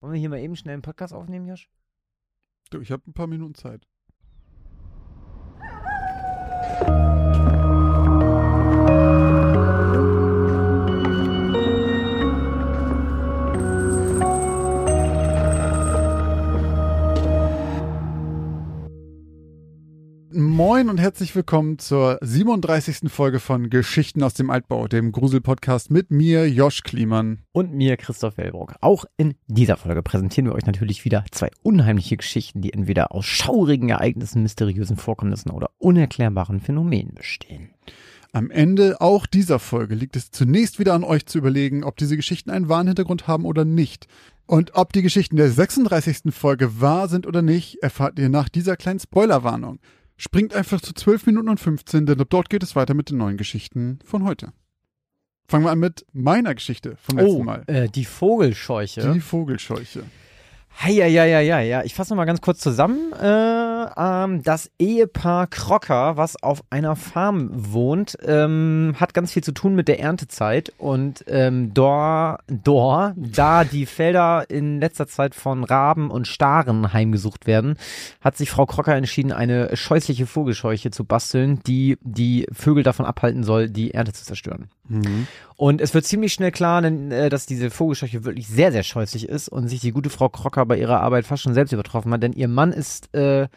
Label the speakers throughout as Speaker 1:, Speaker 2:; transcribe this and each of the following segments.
Speaker 1: Wollen wir hier mal eben schnell einen Podcast aufnehmen, Josh?
Speaker 2: Du, ich habe ein paar Minuten Zeit. Moin und herzlich willkommen zur 37. Folge von Geschichten aus dem Altbau, dem Grusel-Podcast mit mir, Josh Kliemann.
Speaker 1: Und mir, Christoph Wellbrock. Auch in dieser Folge präsentieren wir euch natürlich wieder zwei unheimliche Geschichten, die entweder aus schaurigen Ereignissen, mysteriösen Vorkommnissen oder unerklärbaren Phänomenen bestehen.
Speaker 2: Am Ende auch dieser Folge liegt es zunächst wieder an euch zu überlegen, ob diese Geschichten einen wahren Hintergrund haben oder nicht. Und ob die Geschichten der 36. Folge wahr sind oder nicht, erfahrt ihr nach dieser kleinen Spoilerwarnung. Springt einfach zu 12 Minuten und 15, denn ab dort geht es weiter mit den neuen Geschichten von heute. Fangen wir an mit meiner Geschichte vom letzten
Speaker 1: oh,
Speaker 2: Mal.
Speaker 1: Äh, die Vogelscheuche.
Speaker 2: Die Vogelscheuche.
Speaker 1: Ja, ja, ja, ja, ja. Ich fasse nochmal ganz kurz zusammen. Äh, ähm, das Ehepaar Crocker, was auf einer Farm wohnt, ähm, hat ganz viel zu tun mit der Erntezeit. Und ähm, dor, dor, da die Felder in letzter Zeit von Raben und Staren heimgesucht werden, hat sich Frau Crocker entschieden, eine scheußliche Vogelscheuche zu basteln, die die Vögel davon abhalten soll, die Ernte zu zerstören.
Speaker 2: Mhm.
Speaker 1: Und es wird ziemlich schnell klar, äh, dass diese Vogelscheuche wirklich sehr, sehr scheußlich ist und sich die gute Frau Crocker bei ihrer Arbeit fast schon selbst übertroffen hat, denn ihr Mann ist, äh,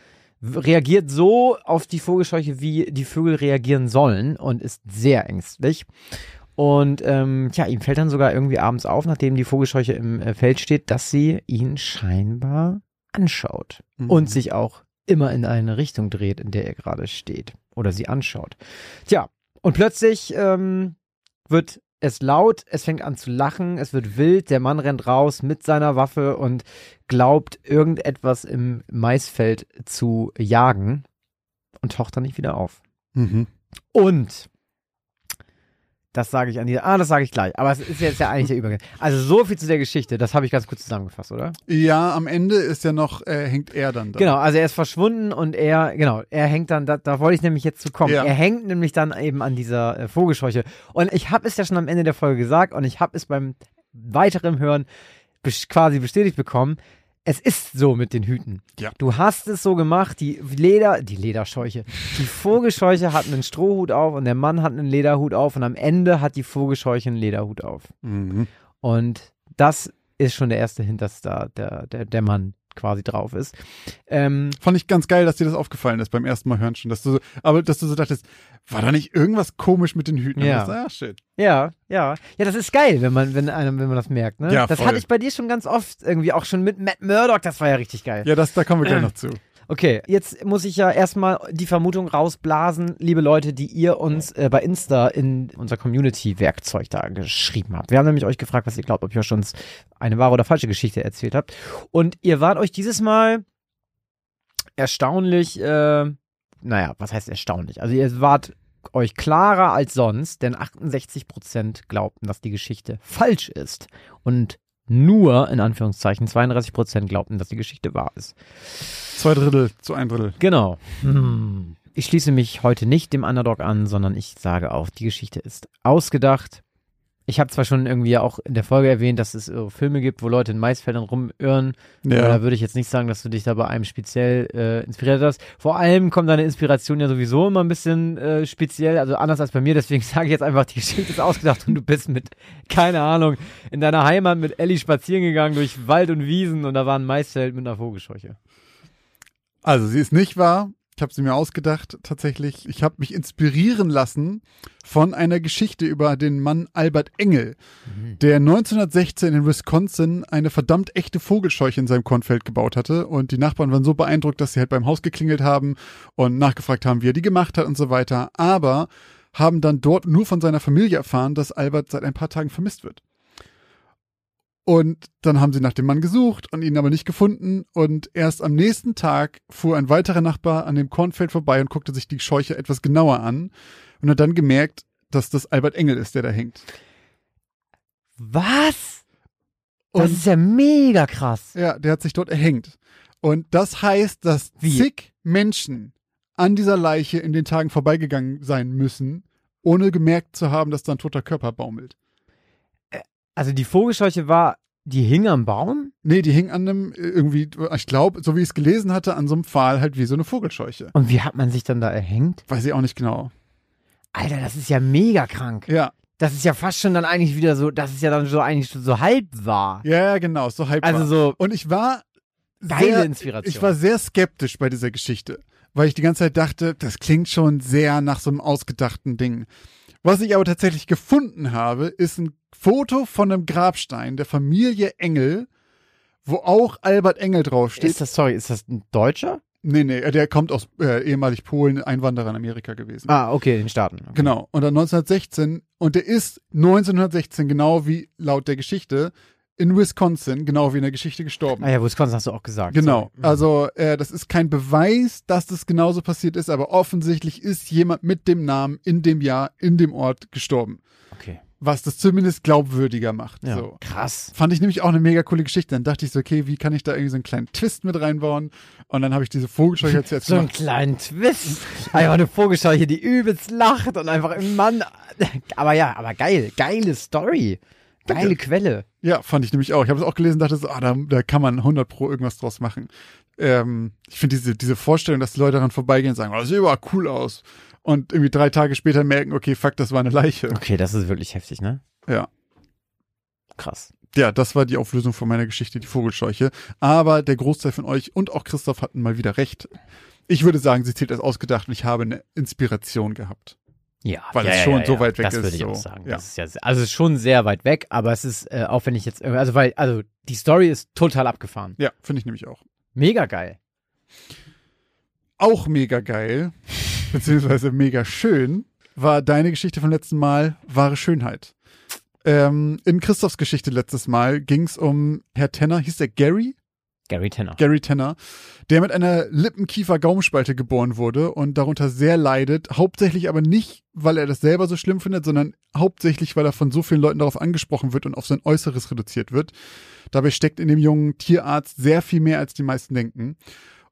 Speaker 1: reagiert so auf die Vogelscheuche, wie die Vögel reagieren sollen und ist sehr ängstlich. Und ähm, ja, ihm fällt dann sogar irgendwie abends auf, nachdem die Vogelscheuche im äh, Feld steht, dass sie ihn scheinbar anschaut
Speaker 2: Mhm.
Speaker 1: und sich auch immer in eine Richtung dreht, in der er gerade steht oder sie anschaut. Tja, und plötzlich ähm, wird es laut, es fängt an zu lachen, es wird wild, der Mann rennt raus mit seiner Waffe und glaubt, irgendetwas im Maisfeld zu jagen und taucht dann nicht wieder auf.
Speaker 2: Mhm.
Speaker 1: Und das sage ich an dieser. Ah, das sage ich gleich. Aber es ist jetzt ja eigentlich der Übergang. Also so viel zu der Geschichte. Das habe ich ganz kurz zusammengefasst, oder?
Speaker 2: Ja, am Ende ist ja noch, äh, hängt er dann da.
Speaker 1: Genau. Also er ist verschwunden und er, genau, er hängt dann. Da, da wollte ich nämlich jetzt zu kommen.
Speaker 2: Ja.
Speaker 1: Er hängt nämlich dann eben an dieser äh, Vogelscheuche. Und ich habe es ja schon am Ende der Folge gesagt und ich habe es beim weiteren Hören quasi bestätigt bekommen. Es ist so mit den Hüten.
Speaker 2: Ja.
Speaker 1: Du hast es so gemacht, die Leder, die Lederscheuche, die Vogelscheuche hat einen Strohhut auf und der Mann hat einen Lederhut auf und am Ende hat die Vogelscheuche einen Lederhut auf.
Speaker 2: Mhm.
Speaker 1: Und das ist schon der erste Hint, dass da der, der, der Mann quasi drauf ist. Ähm,
Speaker 2: Fand ich ganz geil, dass dir das aufgefallen ist beim ersten Mal hören schon, dass du so, aber dass du so dachtest, war da nicht irgendwas komisch mit den Hüten?
Speaker 1: Ja.
Speaker 2: so, ah, shit.
Speaker 1: ja, ja. Ja, das ist geil, wenn man, wenn einem, wenn man das merkt, ne?
Speaker 2: Ja,
Speaker 1: das
Speaker 2: voll.
Speaker 1: hatte ich bei dir schon ganz oft irgendwie, auch schon mit Matt Murdock, das war ja richtig geil.
Speaker 2: Ja, das, da kommen wir gleich noch zu.
Speaker 1: Okay, jetzt muss ich ja erstmal die Vermutung rausblasen, liebe Leute, die ihr uns äh, bei Insta in unser Community-Werkzeug da geschrieben habt. Wir haben nämlich euch gefragt, was ihr glaubt, ob ihr uns eine wahre oder falsche Geschichte erzählt habt. Und ihr wart euch dieses Mal erstaunlich, äh, naja, was heißt erstaunlich? Also ihr wart euch klarer als sonst, denn 68% glaubten, dass die Geschichte falsch ist. Und nur, in Anführungszeichen, 32% glaubten, dass die Geschichte wahr ist.
Speaker 2: Zwei Drittel zu ein Drittel.
Speaker 1: Genau. Hm. Ich schließe mich heute nicht dem Underdog an, sondern ich sage auch, die Geschichte ist ausgedacht. Ich habe zwar schon irgendwie auch in der Folge erwähnt, dass es so Filme gibt, wo Leute in Maisfeldern rumirren. Aber
Speaker 2: Ja.
Speaker 1: Da würde ich jetzt nicht sagen, dass du dich da bei einem speziell äh, inspiriert hast. Vor allem kommt deine Inspiration ja sowieso immer ein bisschen äh, speziell, also anders als bei mir. Deswegen sage ich jetzt einfach, die Geschichte ist ausgedacht und du bist mit, keine Ahnung, in deiner Heimat mit Ellie spazieren gegangen durch Wald und Wiesen und da war ein Maisfeld mit einer Vogelscheuche.
Speaker 2: Also, sie ist nicht wahr. Ich habe sie mir ausgedacht, tatsächlich. Ich habe mich inspirieren lassen von einer Geschichte über den Mann Albert Engel, der 1916 in Wisconsin eine verdammt echte Vogelscheuche in seinem Kornfeld gebaut hatte. Und die Nachbarn waren so beeindruckt, dass sie halt beim Haus geklingelt haben und nachgefragt haben, wie er die gemacht hat und so weiter. Aber haben dann dort nur von seiner Familie erfahren, dass Albert seit ein paar Tagen vermisst wird. Und dann haben sie nach dem Mann gesucht und ihn aber nicht gefunden. Und erst am nächsten Tag fuhr ein weiterer Nachbar an dem Kornfeld vorbei und guckte sich die Scheuche etwas genauer an und hat dann gemerkt, dass das Albert Engel ist, der da hängt.
Speaker 1: Was? Das
Speaker 2: Und
Speaker 1: ist ja mega krass.
Speaker 2: ja, der hat sich dort erhängt. Und das heißt, dass
Speaker 1: Wie?
Speaker 2: zig Menschen an dieser Leiche in den Tagen vorbeigegangen sein müssen, ohne gemerkt zu haben, dass da ein toter Körper baumelt.
Speaker 1: Also die Vogelscheuche war Die hing am Baum?
Speaker 2: Nee, die hing an einem, äh, irgendwie, ich glaube, so wie ich es gelesen hatte, an so einem Pfahl halt wie so eine Vogelscheuche.
Speaker 1: Und wie hat man sich dann da erhängt?
Speaker 2: Weiß ich auch nicht genau.
Speaker 1: Alter, das ist ja mega krank.
Speaker 2: Ja,
Speaker 1: Das ist ja fast schon dann eigentlich wieder so, das ist ja dann so eigentlich so halb wahr.
Speaker 2: ja, genau, so halb
Speaker 1: Also
Speaker 2: war.
Speaker 1: so
Speaker 2: Und ich war
Speaker 1: geile
Speaker 2: sehr,
Speaker 1: Inspiration.
Speaker 2: Ich war sehr skeptisch bei dieser Geschichte, weil ich die ganze Zeit dachte, das klingt schon sehr nach so einem ausgedachten Ding. Was ich aber tatsächlich gefunden habe, ist ein Foto von einem Grabstein der Familie Engel, wo auch Albert Engel draufsteht.
Speaker 1: ist das, sorry, ist das ein Deutscher?
Speaker 2: nee, nee, der kommt aus äh, ehemalig Polen, Einwanderer in Amerika gewesen.
Speaker 1: Ah, okay, in den Staaten. Okay.
Speaker 2: Genau. Und dann 1916, und der ist 1916, genau wie laut der Geschichte, in Wisconsin, genau wie in der Geschichte gestorben.
Speaker 1: Ah ja, Wisconsin hast du auch gesagt.
Speaker 2: Genau.
Speaker 1: sorry.
Speaker 2: Also, äh, das ist kein Beweis, dass das genauso passiert ist, aber offensichtlich ist jemand mit dem Namen in dem Jahr, in dem Ort gestorben.
Speaker 1: Okay.
Speaker 2: Was das zumindest glaubwürdiger macht.
Speaker 1: Ja.
Speaker 2: So.
Speaker 1: Krass.
Speaker 2: Fand ich nämlich auch eine mega coole Geschichte. Dann dachte ich so, okay, wie kann ich da irgendwie so einen kleinen Twist mit reinbauen? Und dann habe ich diese Vogelscheuche jetzt jetzt
Speaker 1: So einen kleinen Twist. Einfach eine Vogelscheuche, die übelst lacht und einfach im Mann. Aber ja, aber geil. Geile Story. Geile
Speaker 2: Danke.
Speaker 1: Quelle.
Speaker 2: Ja, fand ich nämlich auch. Ich habe es auch gelesen, dachte so, ah, da, da kann man 100 pro irgendwas draus machen. Ähm, ich finde diese, diese Vorstellung, dass die Leute daran vorbeigehen und sagen, oh, das sieht aber cool aus. Und irgendwie drei Tage später merken, okay, fuck, das war eine Leiche.
Speaker 1: Okay, das ist wirklich heftig, ne?
Speaker 2: Ja.
Speaker 1: Krass.
Speaker 2: Ja, das war die Auflösung von meiner Geschichte, die Vogelscheuche. Aber der Großteil von euch und auch Christoph hatten mal wieder recht. Ich würde sagen, sie zählt als ausgedacht und ich habe eine Inspiration gehabt.
Speaker 1: Ja,
Speaker 2: Weil
Speaker 1: ja,
Speaker 2: es schon
Speaker 1: ja,
Speaker 2: so weit weg
Speaker 1: das
Speaker 2: ist,
Speaker 1: würde ich
Speaker 2: so.
Speaker 1: auch sagen.
Speaker 2: Ja.
Speaker 1: Das ist ja, also es ist schon sehr weit weg, aber es ist, äh, auch wenn ich jetzt, also weil, also die Story ist total abgefahren.
Speaker 2: Ja, finde ich nämlich auch.
Speaker 1: Mega geil.
Speaker 2: Auch mega geil, beziehungsweise mega schön, war deine Geschichte vom letzten Mal Wahre Schönheit. Ähm, in Christophs Geschichte letztes Mal ging es um Herr Tenner, hieß der Gary?
Speaker 1: Gary Tenner.
Speaker 2: Gary Tenner, der mit einer Lippenkiefer-Gaumenspalte geboren wurde und darunter sehr leidet. Hauptsächlich aber nicht, weil er das selber so schlimm findet, sondern hauptsächlich, weil er von so vielen Leuten darauf angesprochen wird und auf sein Äußeres reduziert wird. Dabei steckt in dem jungen Tierarzt sehr viel mehr, als die meisten denken.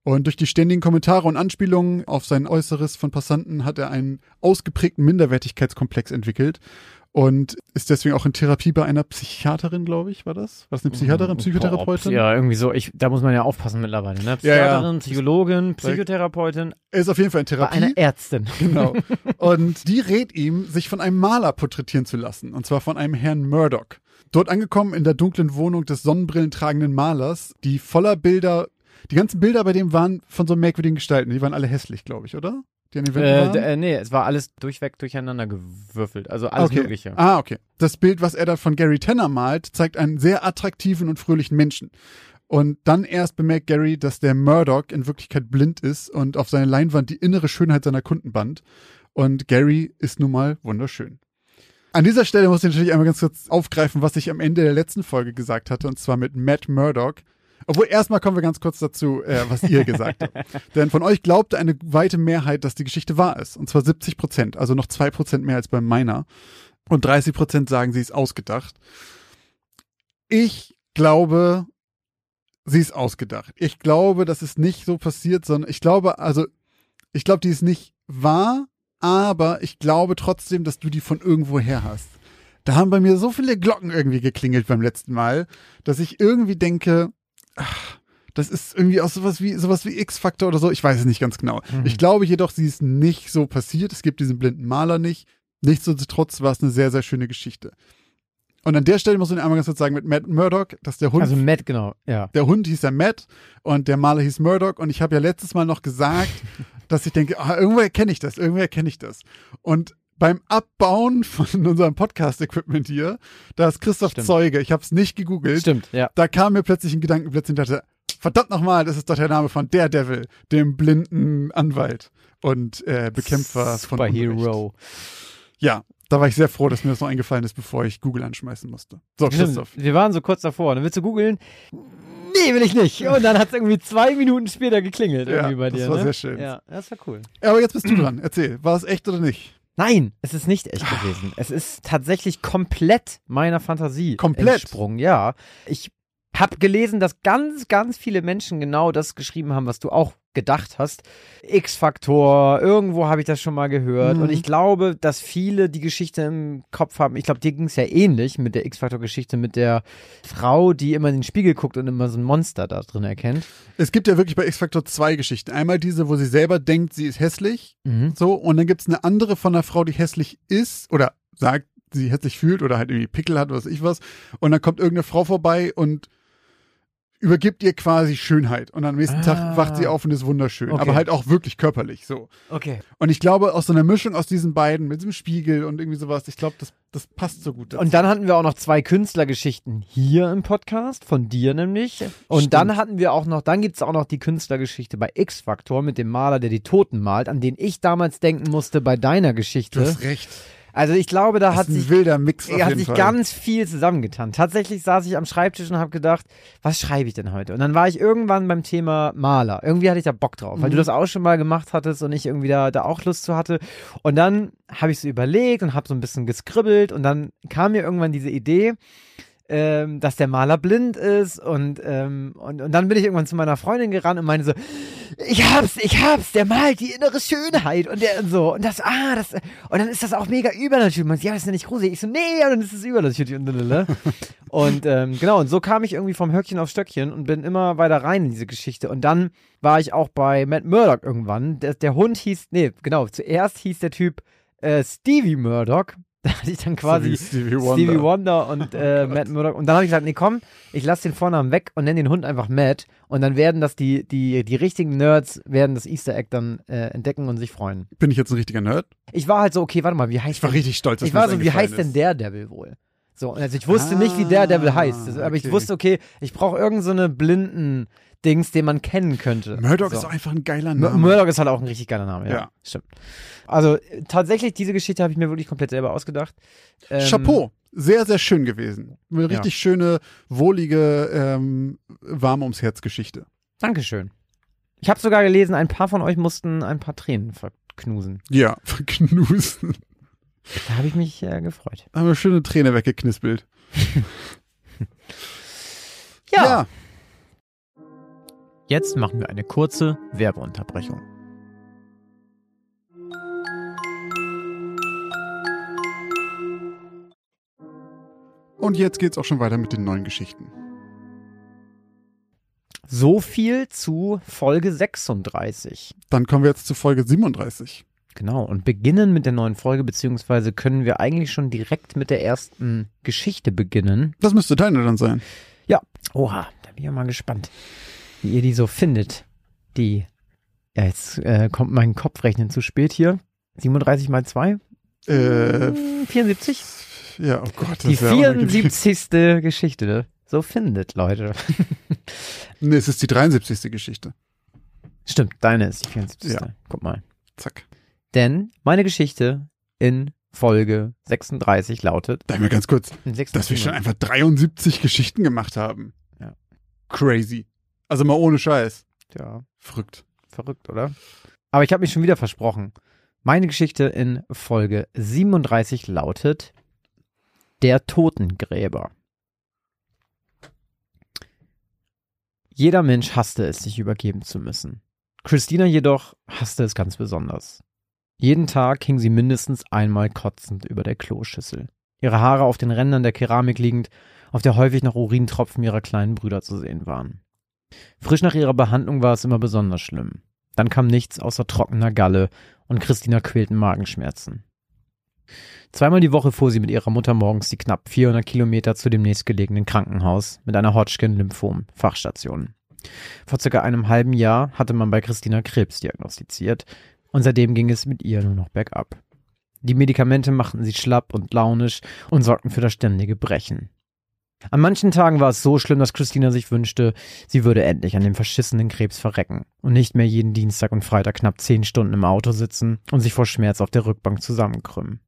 Speaker 2: Und durch die ständigen Kommentare und Anspielungen auf sein Äußeres von Passanten hat er einen ausgeprägten Minderwertigkeitskomplex entwickelt und ist deswegen auch in Therapie bei einer Psychiaterin, glaube ich, war das? War das eine Psychiaterin, Psychotherapeutin?
Speaker 1: Ja, irgendwie so. Ich, da muss man ja aufpassen mittlerweile, ne?
Speaker 2: Ja, ja.
Speaker 1: Psychiaterin, Psychologin, Psychotherapeutin,
Speaker 2: Er ist auf jeden Fall in
Speaker 1: bei
Speaker 2: Therapie.
Speaker 1: einer Ärztin.
Speaker 2: Genau. Und die rät ihm, sich von einem Maler porträtieren zu lassen. Und zwar von einem Herrn Murdoch. Dort angekommen in der dunklen Wohnung des sonnenbrillentragenden Malers, die voller Bilder, die ganzen Bilder bei dem waren von so merkwürdigen Gestalten. Die waren alle hässlich, glaube ich, oder? Die an den Wänden
Speaker 1: Äh,
Speaker 2: waren?
Speaker 1: äh, nee, es war alles durchweg durcheinander gewürfelt. Also alles
Speaker 2: okay.
Speaker 1: Mögliche.
Speaker 2: Ah, okay. Das Bild, was er da von Gary Tanner malt, zeigt einen sehr attraktiven und fröhlichen Menschen. Und dann erst bemerkt Gary, dass der Murdoch in Wirklichkeit blind ist und auf seine Leinwand die innere Schönheit seiner Kunden band. Und Gary ist nun mal wunderschön. An dieser Stelle muss ich natürlich einmal ganz kurz aufgreifen, was ich am Ende der letzten Folge gesagt hatte, und zwar mit Matt Murdoch. Obwohl, erstmal kommen wir ganz kurz dazu, äh, was ihr gesagt habt. Denn von euch glaubte eine weite Mehrheit, dass die Geschichte wahr ist. Und zwar 70 Prozent, also noch zwei Prozent mehr als bei meiner. Und 30 Prozent sagen, sie ist ausgedacht. Ich glaube, sie ist ausgedacht. Ich glaube, das ist nicht so passiert, sondern ich glaube, also, ich glaube, die ist nicht wahr, aber ich glaube trotzdem, dass du die von irgendwo her hast. Da haben bei mir so viele Glocken irgendwie geklingelt beim letzten Mal, dass ich irgendwie denke, ach, das ist irgendwie auch sowas wie sowas wie X-Faktor oder so. Ich weiß es nicht ganz genau.
Speaker 1: Mhm.
Speaker 2: Ich glaube jedoch, sie ist nicht so passiert. Es gibt diesen blinden Maler nicht. Nichtsdestotrotz war es eine sehr, sehr schöne Geschichte. Und an der Stelle muss man einmal ganz kurz sagen, mit Matt Murdoch, dass der Hund
Speaker 1: Also Matt, genau, ja.
Speaker 2: der Hund hieß ja Matt und der Maler hieß Murdoch und ich habe ja letztes Mal noch gesagt, dass ich denke, ah, irgendwoher kenne ich das, irgendwoher kenne ich das. Und beim Abbauen von unserem Podcast-Equipment hier, da ist Christoph
Speaker 1: Stimmt.
Speaker 2: Zeuge, ich habe es nicht gegoogelt,
Speaker 1: Stimmt, ja.
Speaker 2: da kam mir plötzlich ein Gedankenblitz und ich dachte, verdammt nochmal, das ist doch der Name von Daredevil, dem blinden Anwalt und äh, Bekämpfer von Unrecht.
Speaker 1: Superhero.
Speaker 2: Ja, da war ich sehr froh, dass mir das noch eingefallen ist, bevor ich Google anschmeißen musste. So, Christoph.
Speaker 1: Wir waren so kurz davor. Dann willst du googeln? Nee, will ich nicht. Und dann hat es irgendwie zwei Minuten später geklingelt
Speaker 2: Ja,
Speaker 1: irgendwie bei
Speaker 2: das
Speaker 1: dir.
Speaker 2: war
Speaker 1: ne?
Speaker 2: sehr schön.
Speaker 1: Ja, das war cool.
Speaker 2: Ja, aber jetzt bist du dran. Erzähl, war es echt oder nicht?
Speaker 1: Nein, es ist nicht echt gewesen. Es ist tatsächlich komplett meiner Fantasie
Speaker 2: Komplett?
Speaker 1: entsprungen. Ja, ich Hab gelesen, dass ganz, ganz viele Menschen genau das geschrieben haben, was du auch gedacht hast. X-Faktor, irgendwo habe ich das schon mal gehört.
Speaker 2: Mhm.
Speaker 1: Und ich glaube, dass viele die Geschichte im Kopf haben. Ich glaube, dir ging es ja ähnlich mit der X-Faktor-Geschichte mit der Frau, die immer in den Spiegel guckt und immer so ein Monster da drin erkennt.
Speaker 2: Es gibt ja wirklich bei X-Factor zwei Geschichten. Einmal diese, wo sie selber denkt, sie ist hässlich,
Speaker 1: Mhm.
Speaker 2: so, und dann gibt's eine andere von einer Frau, die hässlich ist oder sagt, sie hässlich fühlt oder halt irgendwie Pickel hat, was ich was. Und dann kommt irgendeine Frau vorbei und übergibt ihr quasi Schönheit. Und am nächsten
Speaker 1: Ah.
Speaker 2: Tag wacht sie auf und ist wunderschön.
Speaker 1: Okay.
Speaker 2: Aber halt auch wirklich körperlich, so.
Speaker 1: Okay.
Speaker 2: Und ich glaube, aus so einer Mischung aus diesen beiden, mit diesem Spiegel und irgendwie sowas, ich glaube, das, das passt so gut dazu.
Speaker 1: Und dann hatten wir auch noch zwei Künstlergeschichten hier im Podcast, von dir nämlich. Und
Speaker 2: Stimmt.
Speaker 1: dann hatten wir auch noch, dann gibt's auch noch die Künstlergeschichte bei X-Factor mit dem Maler, der die Toten malt, an den ich damals denken musste bei deiner
Speaker 2: du
Speaker 1: Geschichte.
Speaker 2: hast recht.
Speaker 1: Also ich glaube, da hat sich,
Speaker 2: wilder Mix
Speaker 1: hat sich
Speaker 2: Fall.
Speaker 1: ganz viel zusammengetan. Tatsächlich saß ich am Schreibtisch und habe gedacht, was schreibe ich denn heute? Und dann war ich irgendwann beim Thema Maler. Irgendwie hatte ich da Bock drauf, weil
Speaker 2: Mhm.
Speaker 1: du das auch schon mal gemacht hattest und ich irgendwie da, da auch Lust zu hatte. Und dann habe ich so überlegt und habe so ein bisschen geskribbelt und dann kam mir irgendwann diese Idee, ähm, dass der Maler blind ist und, ähm, und, und dann bin ich irgendwann zu meiner Freundin gerannt und meinte so, ich hab's, ich hab's, der malt die innere Schönheit und der und so und das, ah, das, und dann ist das auch mega übernatürlich. Man sagt, ja, das ist ja nicht gruselig. Ich so, nee, und dann ist es übernatürlich und lalala. Und ähm, genau, und so kam ich irgendwie vom Höckchen auf Stöckchen und bin immer weiter rein in diese Geschichte. Und dann war ich auch bei Matt Murdock irgendwann. Der, der Hund hieß, nee, genau, zuerst hieß der Typ äh, Stevie Murdock. Da hatte ich dann quasi
Speaker 2: So Stevie Wonder.
Speaker 1: Stevie Wonder und äh,
Speaker 2: Oh.
Speaker 1: Matt Murdock. Und dann habe ich gesagt, nee, komm, ich lasse den Vornamen weg und nenne den Hund einfach Matt. Und dann werden das die, die, die richtigen Nerds werden das Easter Egg dann äh, entdecken und sich freuen.
Speaker 2: Bin ich jetzt ein richtiger Nerd?
Speaker 1: Ich war halt so, okay, warte mal, wie heißt
Speaker 2: Ich war
Speaker 1: denn-
Speaker 2: richtig stolz, dass
Speaker 1: ich war so, wie heißt
Speaker 2: eingefallen
Speaker 1: denn
Speaker 2: ist.
Speaker 1: der Devil wohl? So, also ich wusste
Speaker 2: Ah,
Speaker 1: nicht, wie der Devil heißt. Also, aber ich
Speaker 2: okay.
Speaker 1: wusste, okay, ich brauche irgendeine so eine blinden Dings, den man kennen könnte.
Speaker 2: Murdoch
Speaker 1: so.
Speaker 2: ist auch einfach ein geiler Name.
Speaker 1: Murdoch ist halt auch ein richtig geiler Name, ja.
Speaker 2: Ja.
Speaker 1: Stimmt. Also tatsächlich, diese Geschichte habe ich mir wirklich komplett selber ausgedacht. Ähm,
Speaker 2: Chapeau. Sehr, sehr schön gewesen. Eine
Speaker 1: Ja.
Speaker 2: richtig schöne, wohlige, ähm, warm ums Herz Geschichte.
Speaker 1: Dankeschön. Ich habe sogar gelesen, ein paar von euch mussten ein paar Tränen verknusen.
Speaker 2: Ja, verknusen.
Speaker 1: Da habe ich mich äh, gefreut.
Speaker 2: Haben wir schöne Träne weggeknispelt.
Speaker 1: Ja. Jetzt machen wir eine kurze Werbeunterbrechung.
Speaker 2: Und jetzt geht's auch schon weiter mit den neuen Geschichten.
Speaker 1: So viel zu Folge 36.
Speaker 2: Dann kommen wir jetzt zu Folge 37.
Speaker 1: Genau, und beginnen mit der neuen Folge, beziehungsweise können wir eigentlich schon direkt mit der ersten Geschichte beginnen.
Speaker 2: Das müsste deine dann sein.
Speaker 1: Oha, da bin ich ja mal gespannt, wie ihr die so findet. Die, ja, jetzt äh, kommt mein Kopfrechnen zu spät hier. 37 mal 2?
Speaker 2: Äh,
Speaker 1: 74?
Speaker 2: ja, oh Gott.
Speaker 1: Die
Speaker 2: ist ja unangenehm.
Speaker 1: 74. Geschichte, ne? So findet, Leute.
Speaker 2: Nee, es ist die 73. Geschichte.
Speaker 1: Stimmt, deine ist die 74.
Speaker 2: Ja.
Speaker 1: Guck mal.
Speaker 2: Zack.
Speaker 1: Denn meine Geschichte in Folge 36 lautet.
Speaker 2: Sag mir ganz kurz, dass wir schon einfach 73 Geschichten gemacht haben.
Speaker 1: Ja.
Speaker 2: Crazy. Also mal ohne Scheiß.
Speaker 1: Ja,
Speaker 2: Verrückt.
Speaker 1: verrückt, oder? Aber ich habe mich schon wieder versprochen. Meine Geschichte in Folge 37 lautet Der Totengräber. Jeder Mensch hasste es, sich übergeben zu müssen. Christina jedoch hasste es ganz besonders. Jeden Tag hing sie mindestens einmal kotzend über der Kloschüssel, ihre Haare auf den Rändern der Keramik liegend, auf der häufig noch Urintropfen ihrer kleinen Brüder zu sehen waren. Frisch nach ihrer Behandlung war es immer besonders schlimm. Dann kam nichts außer trockener Galle und Christina quälten Magenschmerzen. Zweimal die Woche fuhr sie mit ihrer Mutter morgens die knapp 400 Kilometer zu dem nächstgelegenen Krankenhaus mit einer Hodgkin-Lymphom-Fachstation. Vor circa einem halben Jahr hatte man bei Christina Krebs diagnostiziert und seitdem ging es mit ihr nur noch bergab. Die Medikamente machten sie schlapp und launisch und sorgten für das ständige Brechen. An manchen Tagen war es so schlimm, dass Christina sich wünschte, sie würde endlich an dem verschissenen Krebs verrecken und nicht mehr jeden Dienstag und Freitag knapp zehn Stunden im Auto sitzen und sich vor Schmerz auf der Rückbank zusammenkrümmen.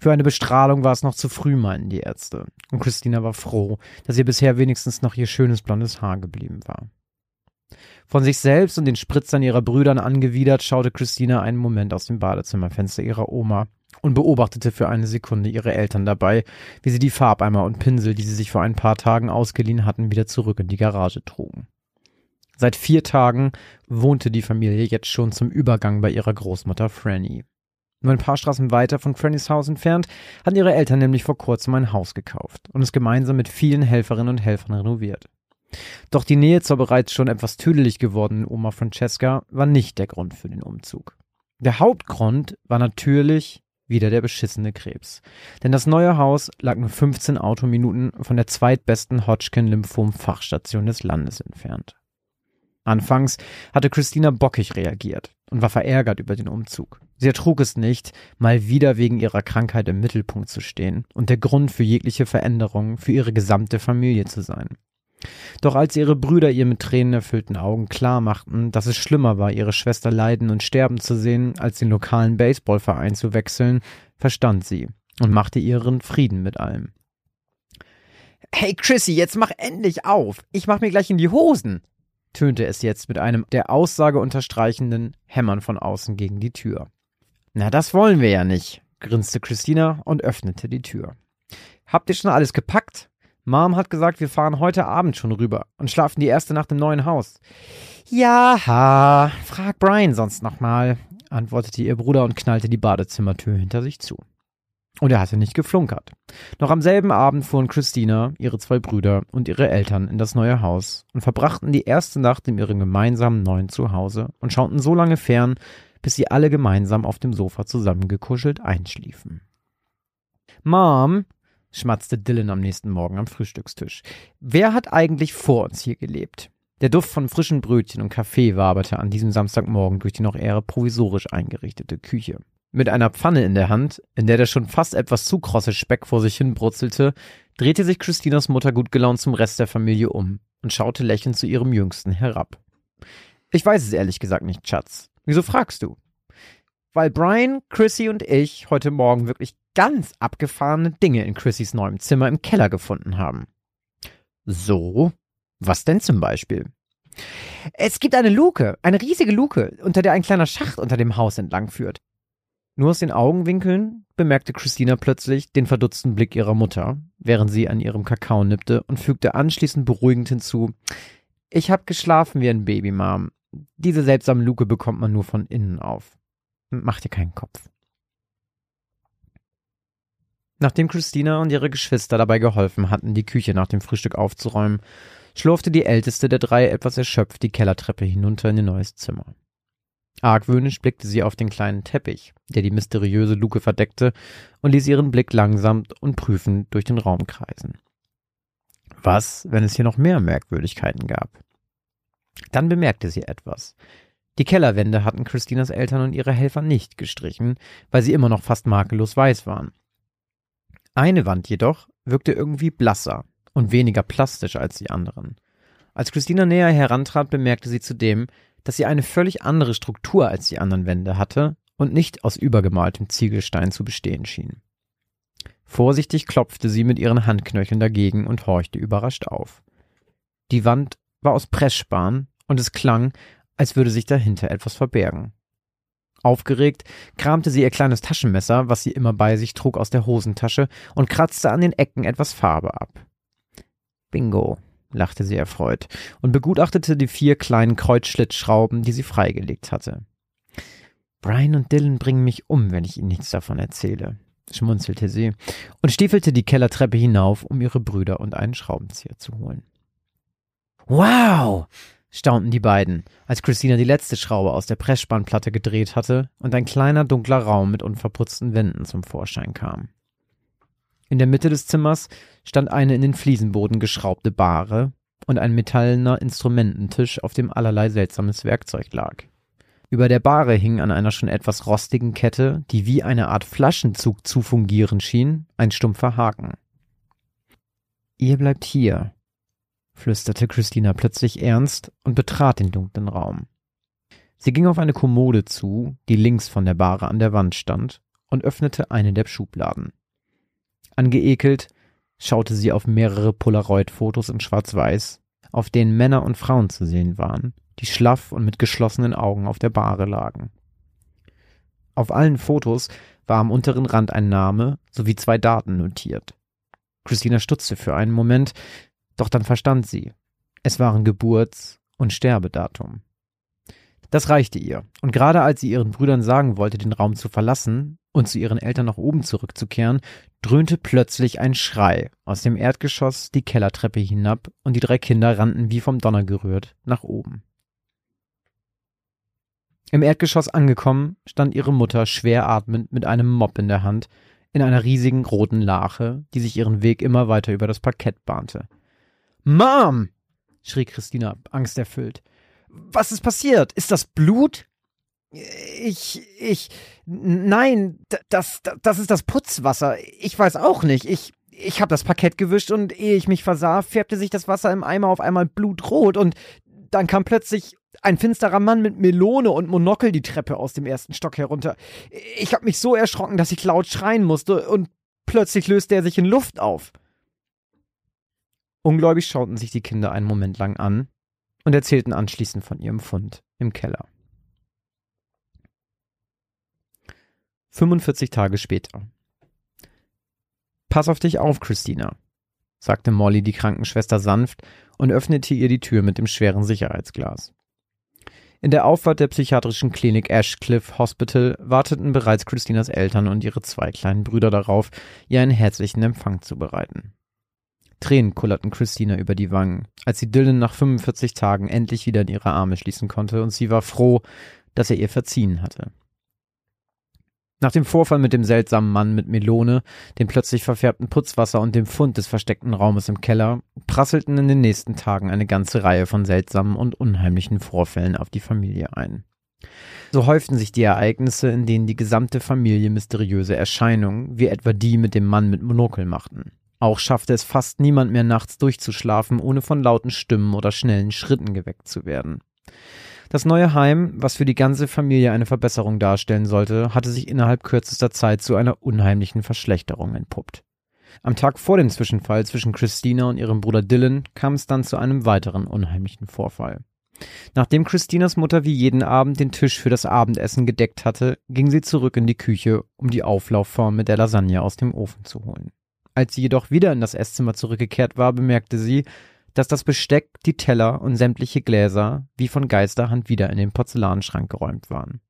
Speaker 1: Für eine Bestrahlung war es noch zu früh, meinten die Ärzte, und Christina war froh, dass ihr bisher wenigstens noch ihr schönes blondes Haar geblieben war. Von sich selbst und den Spritzern ihrer Brüdern angewidert, schaute Christina einen Moment aus dem Badezimmerfenster ihrer Oma und beobachtete für eine Sekunde ihre Eltern dabei, wie sie die Farbeimer und Pinsel, die sie sich vor ein paar Tagen ausgeliehen hatten, wieder zurück in die Garage trugen. Seit vier Tagen wohnte die Familie jetzt schon zum Übergang bei ihrer Großmutter Franny. Nur ein paar Straßen weiter von Frannys Haus entfernt hatten ihre Eltern nämlich vor kurzem ein Haus gekauft und es gemeinsam mit vielen Helferinnen und Helfern renoviert. Doch die Nähe zur bereits schon etwas tüdelig gewordenen Oma Francesca war nicht der Grund für den Umzug. Der Hauptgrund war natürlich wieder der beschissene Krebs. Denn das neue Haus lag nur 15 Autominuten von der zweitbesten Hodgkin-Lymphom-Fachstation des Landes entfernt. Anfangs hatte Christina bockig reagiert und war verärgert über den Umzug. Sie ertrug es nicht, mal wieder wegen ihrer Krankheit im Mittelpunkt zu stehen und der Grund für jegliche Veränderung für ihre gesamte Familie zu sein. Doch als ihre Brüder ihr mit Tränen erfüllten Augen klar machten, dass es schlimmer war, ihre Schwester leiden und sterben zu sehen, als den lokalen Baseballverein zu wechseln, verstand sie und machte ihren Frieden mit allem. Hey Chrissy, jetzt mach endlich auf! Ich mach mir gleich in die Hosen! tönte es jetzt mit einem der Aussage unterstreichenden Hämmern von außen gegen die Tür. Na, das wollen wir ja nicht, grinste Christina und öffnete die Tür. Habt ihr schon alles gepackt? Mom hat gesagt, wir fahren heute Abend schon rüber und schlafen die erste Nacht im neuen Haus. Ja, frag Brian sonst nochmal, antwortete ihr Bruder und knallte die Badezimmertür hinter sich zu. Und er hatte nicht geflunkert. Noch am selben Abend fuhren Christina, ihre zwei Brüder und ihre Eltern in das neue Haus und verbrachten die erste Nacht in ihrem gemeinsamen neuen Zuhause und schauten so lange fern, bis sie alle gemeinsam auf dem Sofa zusammengekuschelt einschliefen. Mom, schmatzte Dylan am nächsten Morgen am Frühstückstisch, wer hat eigentlich vor uns hier gelebt? Der Duft von frischen Brötchen und Kaffee waberte an diesem Samstagmorgen durch die noch eher provisorisch eingerichtete Küche. Mit einer Pfanne in der Hand, in der der schon fast etwas zu krosse Speck vor sich hin brutzelte, drehte sich Christinas Mutter gut gelaunt zum Rest der Familie um und schaute lächelnd zu ihrem Jüngsten herab. Ich weiß es ehrlich gesagt nicht, Schatz. Wieso fragst du? Weil Brian, Chrissy und ich heute Morgen wirklich ganz abgefahrene Dinge in Chrissys neuem Zimmer im Keller gefunden haben. So? Was denn zum Beispiel? Es gibt eine Luke, eine riesige Luke, unter der ein kleiner Schacht unter dem Haus entlang führt. Nur aus den Augenwinkeln bemerkte Christina plötzlich den verdutzten Blick ihrer Mutter, während sie an ihrem Kakao nippte und fügte anschließend beruhigend hinzu, ich hab geschlafen wie ein Baby, Mom. Diese seltsame Luke bekommt man nur von innen auf. Mach dir keinen Kopf. Nachdem Christina und ihre Geschwister dabei geholfen hatten, die Küche nach dem Frühstück aufzuräumen, schlurfte die älteste der drei etwas erschöpft die Kellertreppe hinunter in ihr neues Zimmer. Argwöhnisch blickte sie auf den kleinen Teppich, der die mysteriöse Luke verdeckte, und ließ ihren Blick langsam und prüfend durch den Raum kreisen. Was, wenn es hier noch mehr Merkwürdigkeiten gab? Dann bemerkte sie etwas. Die Kellerwände hatten Christinas Eltern und ihre Helfer nicht gestrichen, weil sie immer noch fast makellos weiß waren. Eine Wand jedoch wirkte irgendwie blasser und weniger plastisch als die anderen. Als Christina näher herantrat, bemerkte sie zudem, dass sie eine völlig andere Struktur als die anderen Wände hatte und nicht aus übergemaltem Ziegelstein zu bestehen schien. Vorsichtig klopfte sie mit ihren Handknöcheln dagegen und horchte überrascht auf. Die Wand war aus Pressspan und es klang, als würde sich dahinter etwas verbergen. Aufgeregt kramte sie ihr kleines Taschenmesser, was sie immer bei sich trug, aus der Hosentasche und kratzte an den Ecken etwas Farbe ab. Bingo, lachte sie erfreut und begutachtete die vier kleinen Kreuzschlitzschrauben, die sie freigelegt hatte. Brian und Dylan bringen mich um, wenn ich ihnen nichts davon erzähle, schmunzelte sie und stiefelte die Kellertreppe hinauf, um ihre Brüder und einen Schraubenzieher zu holen. Wow! Staunten die beiden, als Christina die letzte Schraube aus der Pressspannplatte gedreht hatte und ein kleiner dunkler Raum mit unverputzten Wänden zum Vorschein kam. In der Mitte des Zimmers stand eine in den Fliesenboden geschraubte Bahre und ein metallener Instrumententisch, auf dem allerlei seltsames Werkzeug lag. Über der Bahre hing an einer schon etwas rostigen Kette, die wie eine Art Flaschenzug zu fungieren schien, ein stumpfer Haken. Ihr bleibt hier, flüsterte Christina plötzlich ernst und betrat den dunklen Raum. Sie ging auf eine Kommode zu, die links von der Bahre an der Wand stand, und öffnete eine der Schubladen. Angeekelt schaute sie auf mehrere Polaroid-Fotos in Schwarz-Weiß, auf denen Männer und Frauen zu sehen waren, die schlaff und mit geschlossenen Augen auf der Bahre lagen. Auf allen Fotos war am unteren Rand ein Name sowie zwei Daten notiert. Christina stutzte für einen Moment, doch dann verstand sie. Es waren Geburts- und Sterbedatum. Das reichte ihr, und gerade als sie ihren Brüdern sagen wollte, den Raum zu verlassen und zu ihren Eltern nach oben zurückzukehren, dröhnte plötzlich ein Schrei aus dem Erdgeschoss die Kellertreppe hinab, und die drei Kinder rannten wie vom Donner gerührt nach oben. Im Erdgeschoss angekommen, stand ihre Mutter schwer atmend mit einem Mopp in der Hand in einer riesigen roten Lache, die sich ihren Weg immer weiter über das Parkett bahnte. Mom! schrie Christina angsterfüllt. Was ist passiert? Ist das Blut? Ich, ich, nein, das, das, ist das Putzwasser. Ich weiß auch nicht. Ich, ich habe das Parkett gewischt und ehe ich mich versah, färbte sich das Wasser im Eimer auf einmal blutrot und dann kam plötzlich ein finsterer Mann mit Melone und Monokel die Treppe aus dem ersten Stock herunter. Ich habe mich so erschrocken, dass ich laut schreien musste und plötzlich löste er sich in Luft auf. Ungläubig schauten sich die Kinder einen Moment lang an, und erzählten anschließend von ihrem Fund im Keller. 45 Tage später. Pass auf dich auf, Christina, sagte Molly die Krankenschwester sanft und öffnete ihr die Tür mit dem schweren Sicherheitsglas. In der Auffahrt der psychiatrischen Klinik Ashcliff Hospital warteten bereits Christinas Eltern und ihre zwei kleinen Brüder darauf, ihr einen herzlichen Empfang zu bereiten. Tränen kullerten Christina über die Wangen, als sie Dylan nach 45 Tagen endlich wieder in ihre Arme schließen konnte, und sie war froh, dass er ihr verziehen hatte. Nach dem Vorfall mit dem seltsamen Mann mit Melone, dem plötzlich verfärbten Putzwasser und dem Fund des versteckten Raumes im Keller, prasselten in den nächsten Tagen eine ganze Reihe von seltsamen und unheimlichen Vorfällen auf die Familie ein. So häuften sich die Ereignisse, in denen die gesamte Familie mysteriöse Erscheinungen, wie etwa die mit dem Mann mit Monokel machten. Auch schaffte es fast niemand mehr nachts durchzuschlafen, ohne von lauten Stimmen oder schnellen Schritten geweckt zu werden. Das neue Heim, was für die ganze Familie eine Verbesserung darstellen sollte, hatte sich innerhalb kürzester Zeit zu einer unheimlichen Verschlechterung entpuppt. Am Tag vor dem Zwischenfall zwischen Christina und ihrem Bruder Dylan kam es dann zu einem weiteren unheimlichen Vorfall. Nachdem Christinas Mutter wie jeden Abend den Tisch für das Abendessen gedeckt hatte, ging sie zurück in die Küche, um die Auflaufform mit der Lasagne aus dem Ofen zu holen. Als sie jedoch wieder in das Esszimmer zurückgekehrt war, bemerkte sie, dass das Besteck, die Teller und sämtliche Gläser wie von Geisterhand wieder in den Porzellanschrank geräumt waren.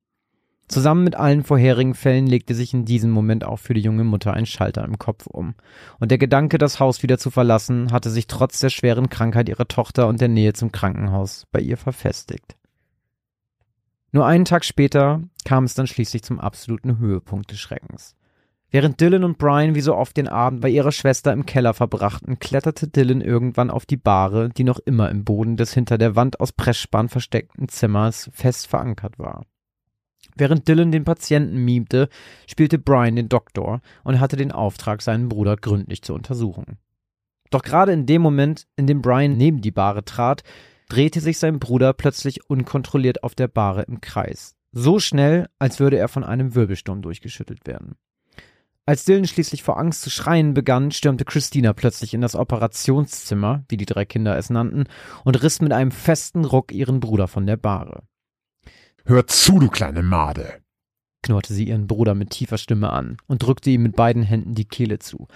Speaker 1: Zusammen mit allen vorherigen Fällen legte sich in diesem Moment auch für die junge Mutter ein Schalter im Kopf um. Und der Gedanke, das Haus wieder zu verlassen, hatte sich trotz der schweren Krankheit ihrer Tochter und der Nähe zum Krankenhaus bei ihr verfestigt. Nur einen Tag später kam es dann schließlich zum absoluten Höhepunkt des Schreckens. Während Dylan und Brian wie so oft den Abend bei ihrer Schwester im Keller verbrachten, kletterte Dylan irgendwann auf die Bahre, die noch immer im Boden des hinter der Wand aus Pressspan versteckten Zimmers fest verankert war. Während Dylan den Patienten mimte, spielte Brian den Doktor und hatte den Auftrag, seinen Bruder gründlich zu untersuchen. Doch gerade in dem Moment, in dem Brian neben die Bahre trat, drehte sich sein Bruder plötzlich unkontrolliert auf der Bahre im Kreis. So schnell, als würde er von einem Wirbelsturm durchgeschüttelt werden. Als Dylan schließlich vor Angst zu schreien begann, stürmte Christina plötzlich in das Operationszimmer, wie die drei Kinder es nannten, und riss mit einem festen Ruck ihren Bruder von der Bahre.
Speaker 3: Hör zu, du kleine Made!
Speaker 1: knurrte sie ihren Bruder mit tiefer Stimme an und drückte ihm mit beiden Händen die Kehle zu.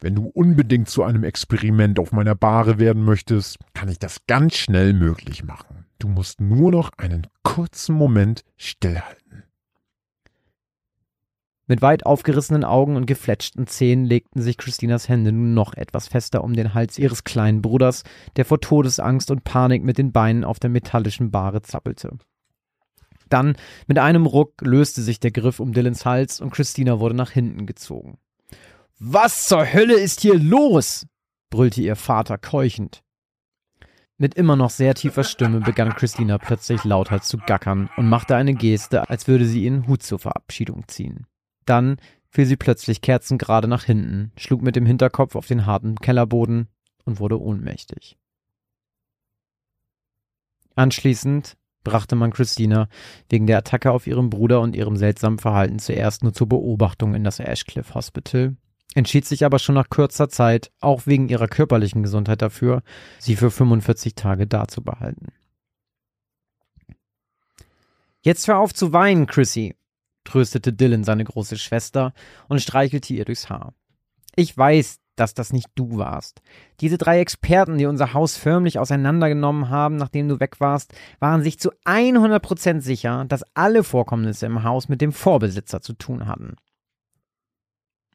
Speaker 3: Wenn du unbedingt zu einem Experiment auf meiner Bahre werden möchtest, kann ich das ganz schnell möglich machen. Du musst nur noch einen kurzen Moment stillhalten.
Speaker 1: Mit weit aufgerissenen Augen und gefletschten Zähnen legten sich Christinas Hände nun noch etwas fester um den Hals ihres kleinen Bruders, der vor Todesangst und Panik mit den Beinen auf der metallischen Bahre zappelte. Dann, mit einem Ruck, löste sich der Griff um Dylans Hals und Christina wurde nach hinten gezogen. Was zur Hölle ist hier los? brüllte ihr Vater keuchend. Mit immer noch sehr tiefer Stimme begann Christina plötzlich lauter zu gackern und machte eine Geste, als würde sie ihren Hut zur Verabschiedung ziehen. Dann fiel sie plötzlich kerzengerade nach hinten, schlug mit dem Hinterkopf auf den harten Kellerboden und wurde ohnmächtig. Anschließend brachte man Christina wegen der Attacke auf ihren Bruder und ihrem seltsamen Verhalten zuerst nur zur Beobachtung in das Ashcliff Hospital, entschied sich aber schon nach kurzer Zeit, auch wegen ihrer körperlichen Gesundheit dafür, sie für 45 Tage da zu behalten. Jetzt hör auf zu weinen, Chrissy, tröstete Dylan seine große Schwester und streichelte ihr durchs Haar. Ich weiß, dass das nicht du warst. Diese drei Experten, die unser Haus förmlich auseinandergenommen haben, nachdem du weg warst, waren sich zu 100% sicher, dass alle Vorkommnisse im Haus mit dem Vorbesitzer zu tun hatten.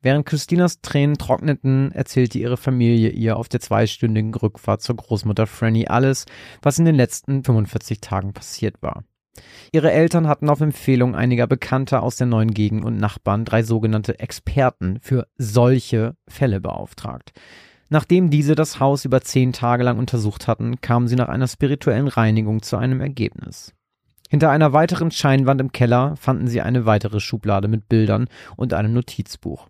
Speaker 1: Während Christinas Tränen trockneten, erzählte ihre Familie ihr auf der zweistündigen Rückfahrt zur Großmutter Franny alles, was in den letzten 45 Tagen passiert war. Ihre Eltern hatten auf Empfehlung einiger Bekannter aus der neuen Gegend und Nachbarn drei sogenannte Experten für solche Fälle beauftragt. Nachdem diese das Haus über zehn Tage lang untersucht hatten, kamen sie nach einer spirituellen Reinigung zu einem Ergebnis. Hinter einer weiteren Scheinwand im Keller fanden sie eine weitere Schublade mit Bildern und einem Notizbuch.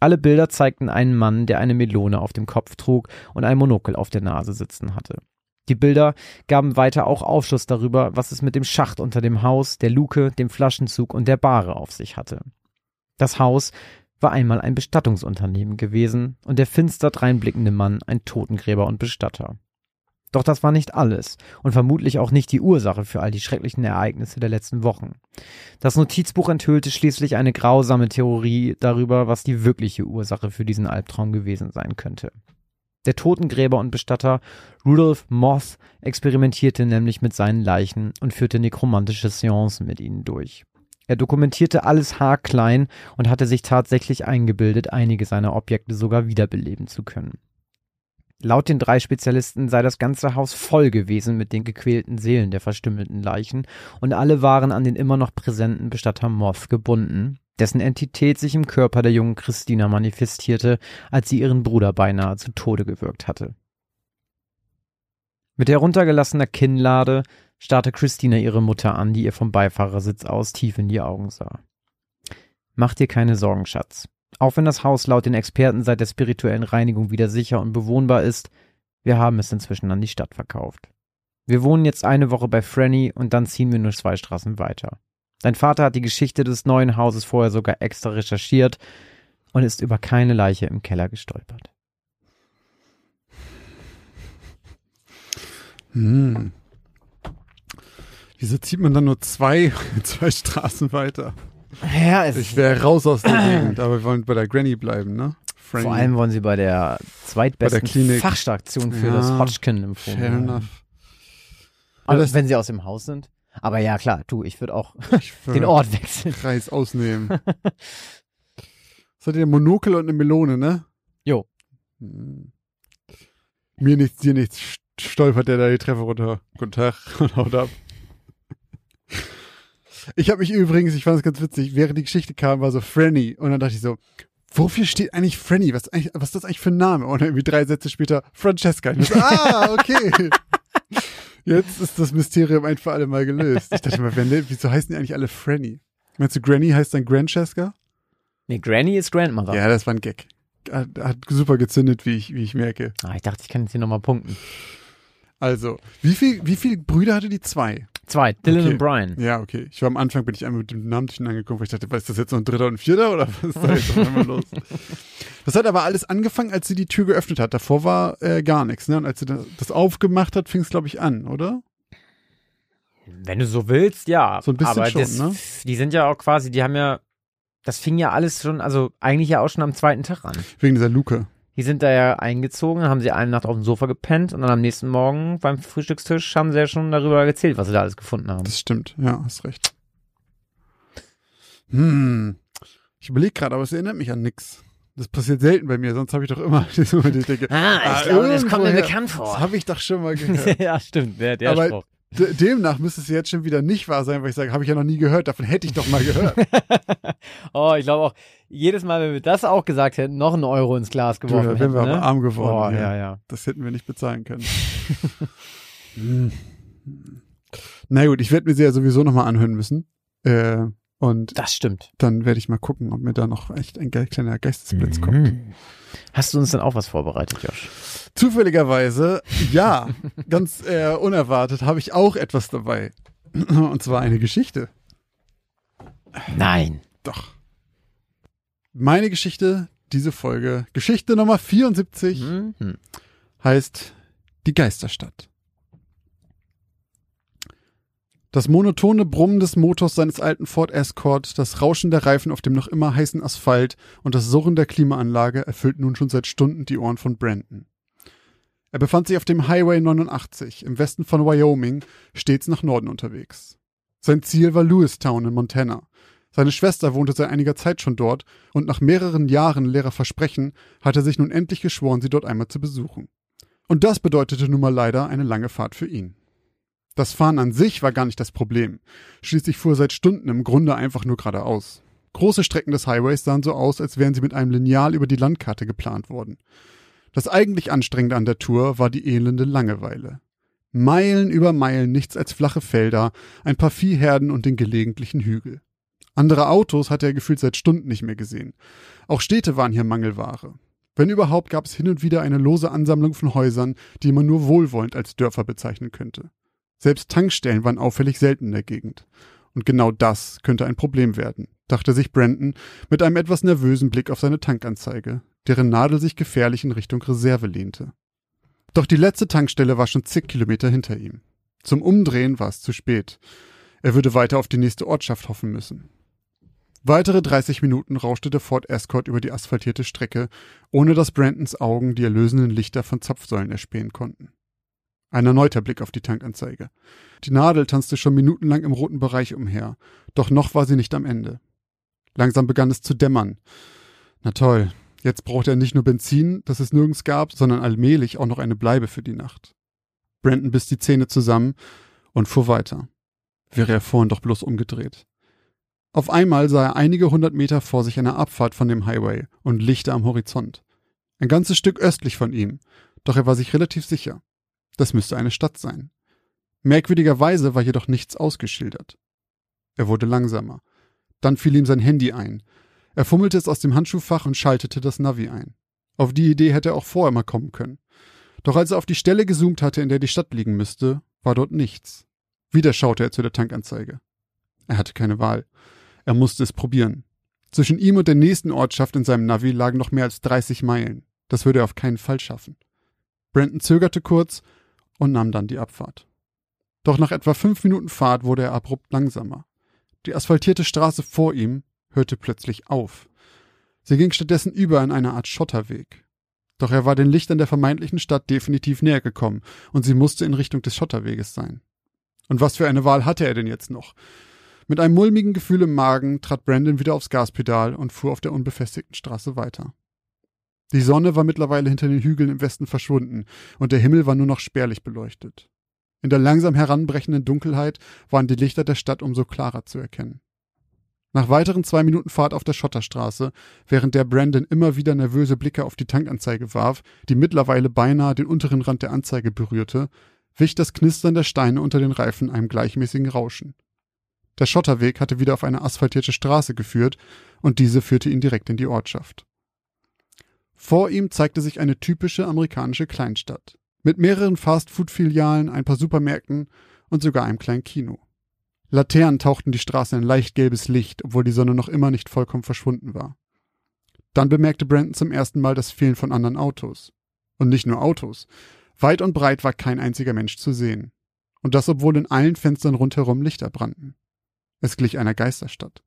Speaker 1: Alle Bilder zeigten einen Mann, der eine Melone auf dem Kopf trug und ein Monokel auf der Nase sitzen hatte. Die Bilder gaben weiter auch Aufschluss darüber, was es mit dem Schacht unter dem Haus, der Luke, dem Flaschenzug und der Bahre auf sich hatte. Das Haus war einmal ein Bestattungsunternehmen gewesen und der finster dreinblickende Mann ein Totengräber und Bestatter. Doch das war nicht alles und vermutlich auch nicht die Ursache für all die schrecklichen Ereignisse der letzten Wochen. Das Notizbuch enthüllte schließlich eine grausame Theorie darüber, was die wirkliche Ursache für diesen Albtraum gewesen sein könnte. Der Totengräber und Bestatter Rudolf Moth experimentierte nämlich mit seinen Leichen und führte nekromantische Seancen mit ihnen durch. Er dokumentierte alles haarklein und hatte sich tatsächlich eingebildet, einige seiner Objekte sogar wiederbeleben zu können. Laut den drei Spezialisten sei das ganze Haus voll gewesen mit den gequälten Seelen der verstümmelten Leichen und alle waren an den immer noch präsenten Bestatter Moth gebunden, dessen Entität sich im Körper der jungen Christina manifestierte, als sie ihren Bruder beinahe zu Tode gewürgt hatte. Mit heruntergelassener Kinnlade starrte Christina ihre Mutter an, die ihr vom Beifahrersitz aus tief in die Augen sah. Mach dir keine Sorgen, Schatz. Auch wenn das Haus laut den Experten seit der spirituellen Reinigung wieder sicher und bewohnbar ist, wir haben es inzwischen an die Stadt verkauft. Wir wohnen jetzt eine Woche bei Franny und dann ziehen wir nur zwei Straßen weiter. Dein Vater hat die Geschichte des neuen Hauses vorher sogar extra recherchiert und ist über keine Leiche im Keller gestolpert.
Speaker 2: Hm. Wieso zieht man dann nur zwei, zwei Straßen weiter?
Speaker 1: Ja, es
Speaker 2: Ich wäre raus aus der Gegend, aber wir wollen bei der Granny bleiben, ne? Franny.
Speaker 1: vor allem wollen sie bei der zweitbesten
Speaker 2: Bei der Klinik.
Speaker 1: Fachstation für
Speaker 2: Ja,
Speaker 1: das Hodgkin-Lymphom.
Speaker 2: Fair
Speaker 1: werden.
Speaker 2: enough.
Speaker 1: Also,
Speaker 2: das-
Speaker 1: wenn sie aus dem Haus sind. Aber ja, klar, du, ich würde auch
Speaker 2: Ich würd
Speaker 1: den Ort wechseln.
Speaker 2: Kreis ausnehmen. Was hat ihr? Monokel und eine Melone, ne?
Speaker 1: Jo.
Speaker 2: Hm. Mir nichts, dir nichts, st- stolpert der da die Treppe runter. Guten Tag und haut ab. Ich habe mich übrigens, ich fand es ganz witzig, während die Geschichte kam, war so Franny und dann dachte ich so, wofür steht eigentlich Franny? Was, eigentlich, was ist das eigentlich für ein Name? Und dann irgendwie drei Sätze später Francesca. Ich so, ah, okay. Jetzt ist das Mysterium ein für alle Mal gelöst. Ich dachte mal, wer, ne- wieso heißen die eigentlich alle Franny? Meinst du, Granny heißt dann Grandcheska?
Speaker 1: Nee, Granny ist Grandmother.
Speaker 2: Ja, das war ein Gag. Hat, hat super gezündet, wie ich, wie ich merke.
Speaker 1: Ah, ich dachte, ich kann jetzt hier nochmal punkten.
Speaker 2: Also, wie viel, wie viele Brüder hatte die zwei?
Speaker 1: Zwei, Dylan
Speaker 2: Okay.
Speaker 1: und Brian.
Speaker 2: Ja, okay. Ich war am Anfang, bin ich einmal mit dem Namen durcheinander gekommen, weil ich dachte, was ist das jetzt noch ein dritter und ein vierter oder was ist da jetzt auf einmal los? Das hat aber alles angefangen, als sie die Tür geöffnet hat. Davor war äh, gar nichts, ne? Und als sie das, das aufgemacht hat, fing es, glaube ich, an, oder?
Speaker 1: Wenn du so willst, ja.
Speaker 2: So ein bisschen
Speaker 1: Aber
Speaker 2: schon,
Speaker 1: das,
Speaker 2: ne?
Speaker 1: die sind ja auch quasi, die haben ja, das fing ja alles schon, also eigentlich ja auch schon am zweiten Tag an.
Speaker 2: Wegen dieser Luke.
Speaker 1: Die sind da ja eingezogen, haben sie eine Nacht auf dem Sofa gepennt und dann am nächsten Morgen beim Frühstückstisch haben sie ja schon darüber erzählt, was sie da alles gefunden haben.
Speaker 2: Das stimmt, ja, hast recht. Hm. Ich überlege gerade, aber es erinnert mich an nix. Das passiert selten bei mir, sonst habe ich doch immer diese Moment, ich
Speaker 1: Ah,
Speaker 2: glaube, das kommt mir
Speaker 1: bekannt
Speaker 2: das habe ich doch schon mal gehört.
Speaker 1: ja, stimmt, der, der
Speaker 2: Aber-
Speaker 1: Spruch.
Speaker 2: Demnach müsste es jetzt schon wieder nicht wahr sein, weil ich sage, habe ich ja noch nie gehört, davon hätte ich doch mal gehört.
Speaker 1: oh, ich glaube auch, jedes Mal, wenn wir das auch gesagt hätten, noch einen Euro ins Glas
Speaker 2: Du,
Speaker 1: geworfen
Speaker 2: da wären wir
Speaker 1: ne?
Speaker 2: arm geworden.
Speaker 1: Oh, ja, ja.
Speaker 2: Das hätten wir nicht bezahlen können. Hm. Na gut, ich werde mir sie ja sowieso nochmal anhören müssen. Äh, und
Speaker 1: Das stimmt.
Speaker 2: dann werde ich mal gucken, ob mir da noch echt ein kleiner Geistesblitz kommt.
Speaker 1: Mhm. Hast du uns denn auch was vorbereitet, Josh?
Speaker 2: Zufälligerweise, ja, ganz äh, unerwartet, habe ich auch etwas dabei. Und zwar eine Geschichte.
Speaker 1: Nein.
Speaker 2: Doch. Meine Geschichte, diese Folge, Geschichte Nummer 74,
Speaker 1: Mhm.
Speaker 2: heißt Die Geisterstadt. Das monotone Brummen des Motors seines alten Ford Escort, das Rauschen der Reifen auf dem noch immer heißen Asphalt und das Surren der Klimaanlage erfüllt nun schon seit Stunden die Ohren von Brandon. Er befand sich auf dem Highway 89 im Westen von Wyoming, stets nach Norden unterwegs. Sein Ziel war Lewistown in Montana. Seine Schwester wohnte seit einiger Zeit schon dort und nach mehreren Jahren leerer Versprechen hatte er sich nun endlich geschworen, sie dort einmal zu besuchen. Und das bedeutete nun mal leider eine lange Fahrt für ihn. Das Fahren an sich war gar nicht das Problem. Schließlich fuhr er seit Stunden im Grunde einfach nur geradeaus. Große Strecken des Highways sahen so aus, als wären sie mit einem Lineal über die Landkarte geplant worden. Das eigentlich Anstrengende an der Tour war die elende Langeweile. Meilen über Meilen nichts als flache Felder, ein paar Viehherden und den gelegentlichen Hügel. Andere Autos hatte er gefühlt seit Stunden nicht mehr gesehen. Auch Städte waren hier Mangelware. Wenn überhaupt gab es hin und wieder eine lose Ansammlung von Häusern, die man nur wohlwollend als Dörfer bezeichnen könnte. Selbst Tankstellen waren auffällig selten in der Gegend. Und genau das könnte ein Problem werden, dachte sich Brandon mit einem etwas nervösen Blick auf seine Tankanzeige, deren Nadel sich gefährlich in Richtung Reserve lehnte. Doch die letzte Tankstelle war schon zig Kilometer hinter ihm. Zum Umdrehen war es zu spät. Er würde weiter auf die nächste Ortschaft hoffen müssen. Weitere 30 Minuten rauschte der Ford Escort über die asphaltierte Strecke, ohne dass Brandons Augen die erlösenden Lichter von Zapfsäulen erspähen konnten. Ein erneuter Blick auf die Tankanzeige. Die Nadel tanzte schon minutenlang im roten Bereich umher, doch noch war sie nicht am Ende. Langsam begann es zu dämmern. Na toll, jetzt brauchte er nicht nur Benzin, das es nirgends gab, sondern allmählich auch noch eine Bleibe für die Nacht. Brandon biss die Zähne zusammen und fuhr weiter. Wäre er vorhin doch bloß umgedreht. Auf einmal sah er einige hundert Meter vor sich eine Abfahrt von dem Highway und Lichter am Horizont. Ein ganzes Stück östlich von ihm, doch er war sich relativ sicher. Das müsste eine Stadt sein. Merkwürdigerweise war jedoch nichts ausgeschildert. Er wurde langsamer. Dann fiel ihm sein Handy ein. Er fummelte es aus dem Handschuhfach und schaltete das Navi ein. Auf die Idee hätte er auch vorher mal kommen können. Doch als er auf die Stelle gezoomt hatte, in der die Stadt liegen müsste, war dort nichts. Wieder schaute er zu der Tankanzeige. Er hatte keine Wahl. Er musste es probieren. Zwischen ihm und der nächsten Ortschaft in seinem Navi lagen noch mehr als 30 Meilen. Das würde er auf keinen Fall schaffen. Brandon zögerte kurz und nahm dann die Abfahrt. Doch nach etwa fünf Minuten Fahrt wurde er abrupt langsamer. Die asphaltierte Straße vor ihm hörte plötzlich auf. Sie ging stattdessen über in eine Art Schotterweg. Doch er war den Lichtern der vermeintlichen Stadt definitiv näher gekommen, und sie musste in Richtung des Schotterweges sein. Und was für eine Wahl hatte er denn jetzt noch? Mit einem mulmigen Gefühl im Magen trat Brandon wieder aufs Gaspedal und fuhr auf der unbefestigten Straße weiter. Die Sonne war mittlerweile hinter den Hügeln im Westen verschwunden, und der Himmel war nur noch spärlich beleuchtet. In der langsam heranbrechenden Dunkelheit waren die Lichter der Stadt umso klarer zu erkennen. Nach weiteren zwei Minuten Fahrt auf der Schotterstraße, während der Brandon immer wieder nervöse Blicke auf die Tankanzeige warf, die mittlerweile beinahe den unteren Rand der Anzeige berührte, wich das Knistern der Steine unter den Reifen einem gleichmäßigen Rauschen. Der Schotterweg hatte wieder auf eine asphaltierte Straße geführt, und diese führte ihn direkt in die Ortschaft. Vor ihm zeigte sich eine typische amerikanische Kleinstadt. Mit mehreren Fast-Food-Filialen, ein paar Supermärkten und sogar einem kleinen Kino. Laternen tauchten die Straße in leicht gelbes Licht, obwohl die Sonne noch immer nicht vollkommen verschwunden war. Dann bemerkte Brandon zum ersten Mal das Fehlen von anderen Autos. Und nicht nur Autos. Weit und breit war kein einziger Mensch zu sehen. Und das, obwohl in allen Fenstern rundherum Lichter brannten. Es glich einer Geisterstadt.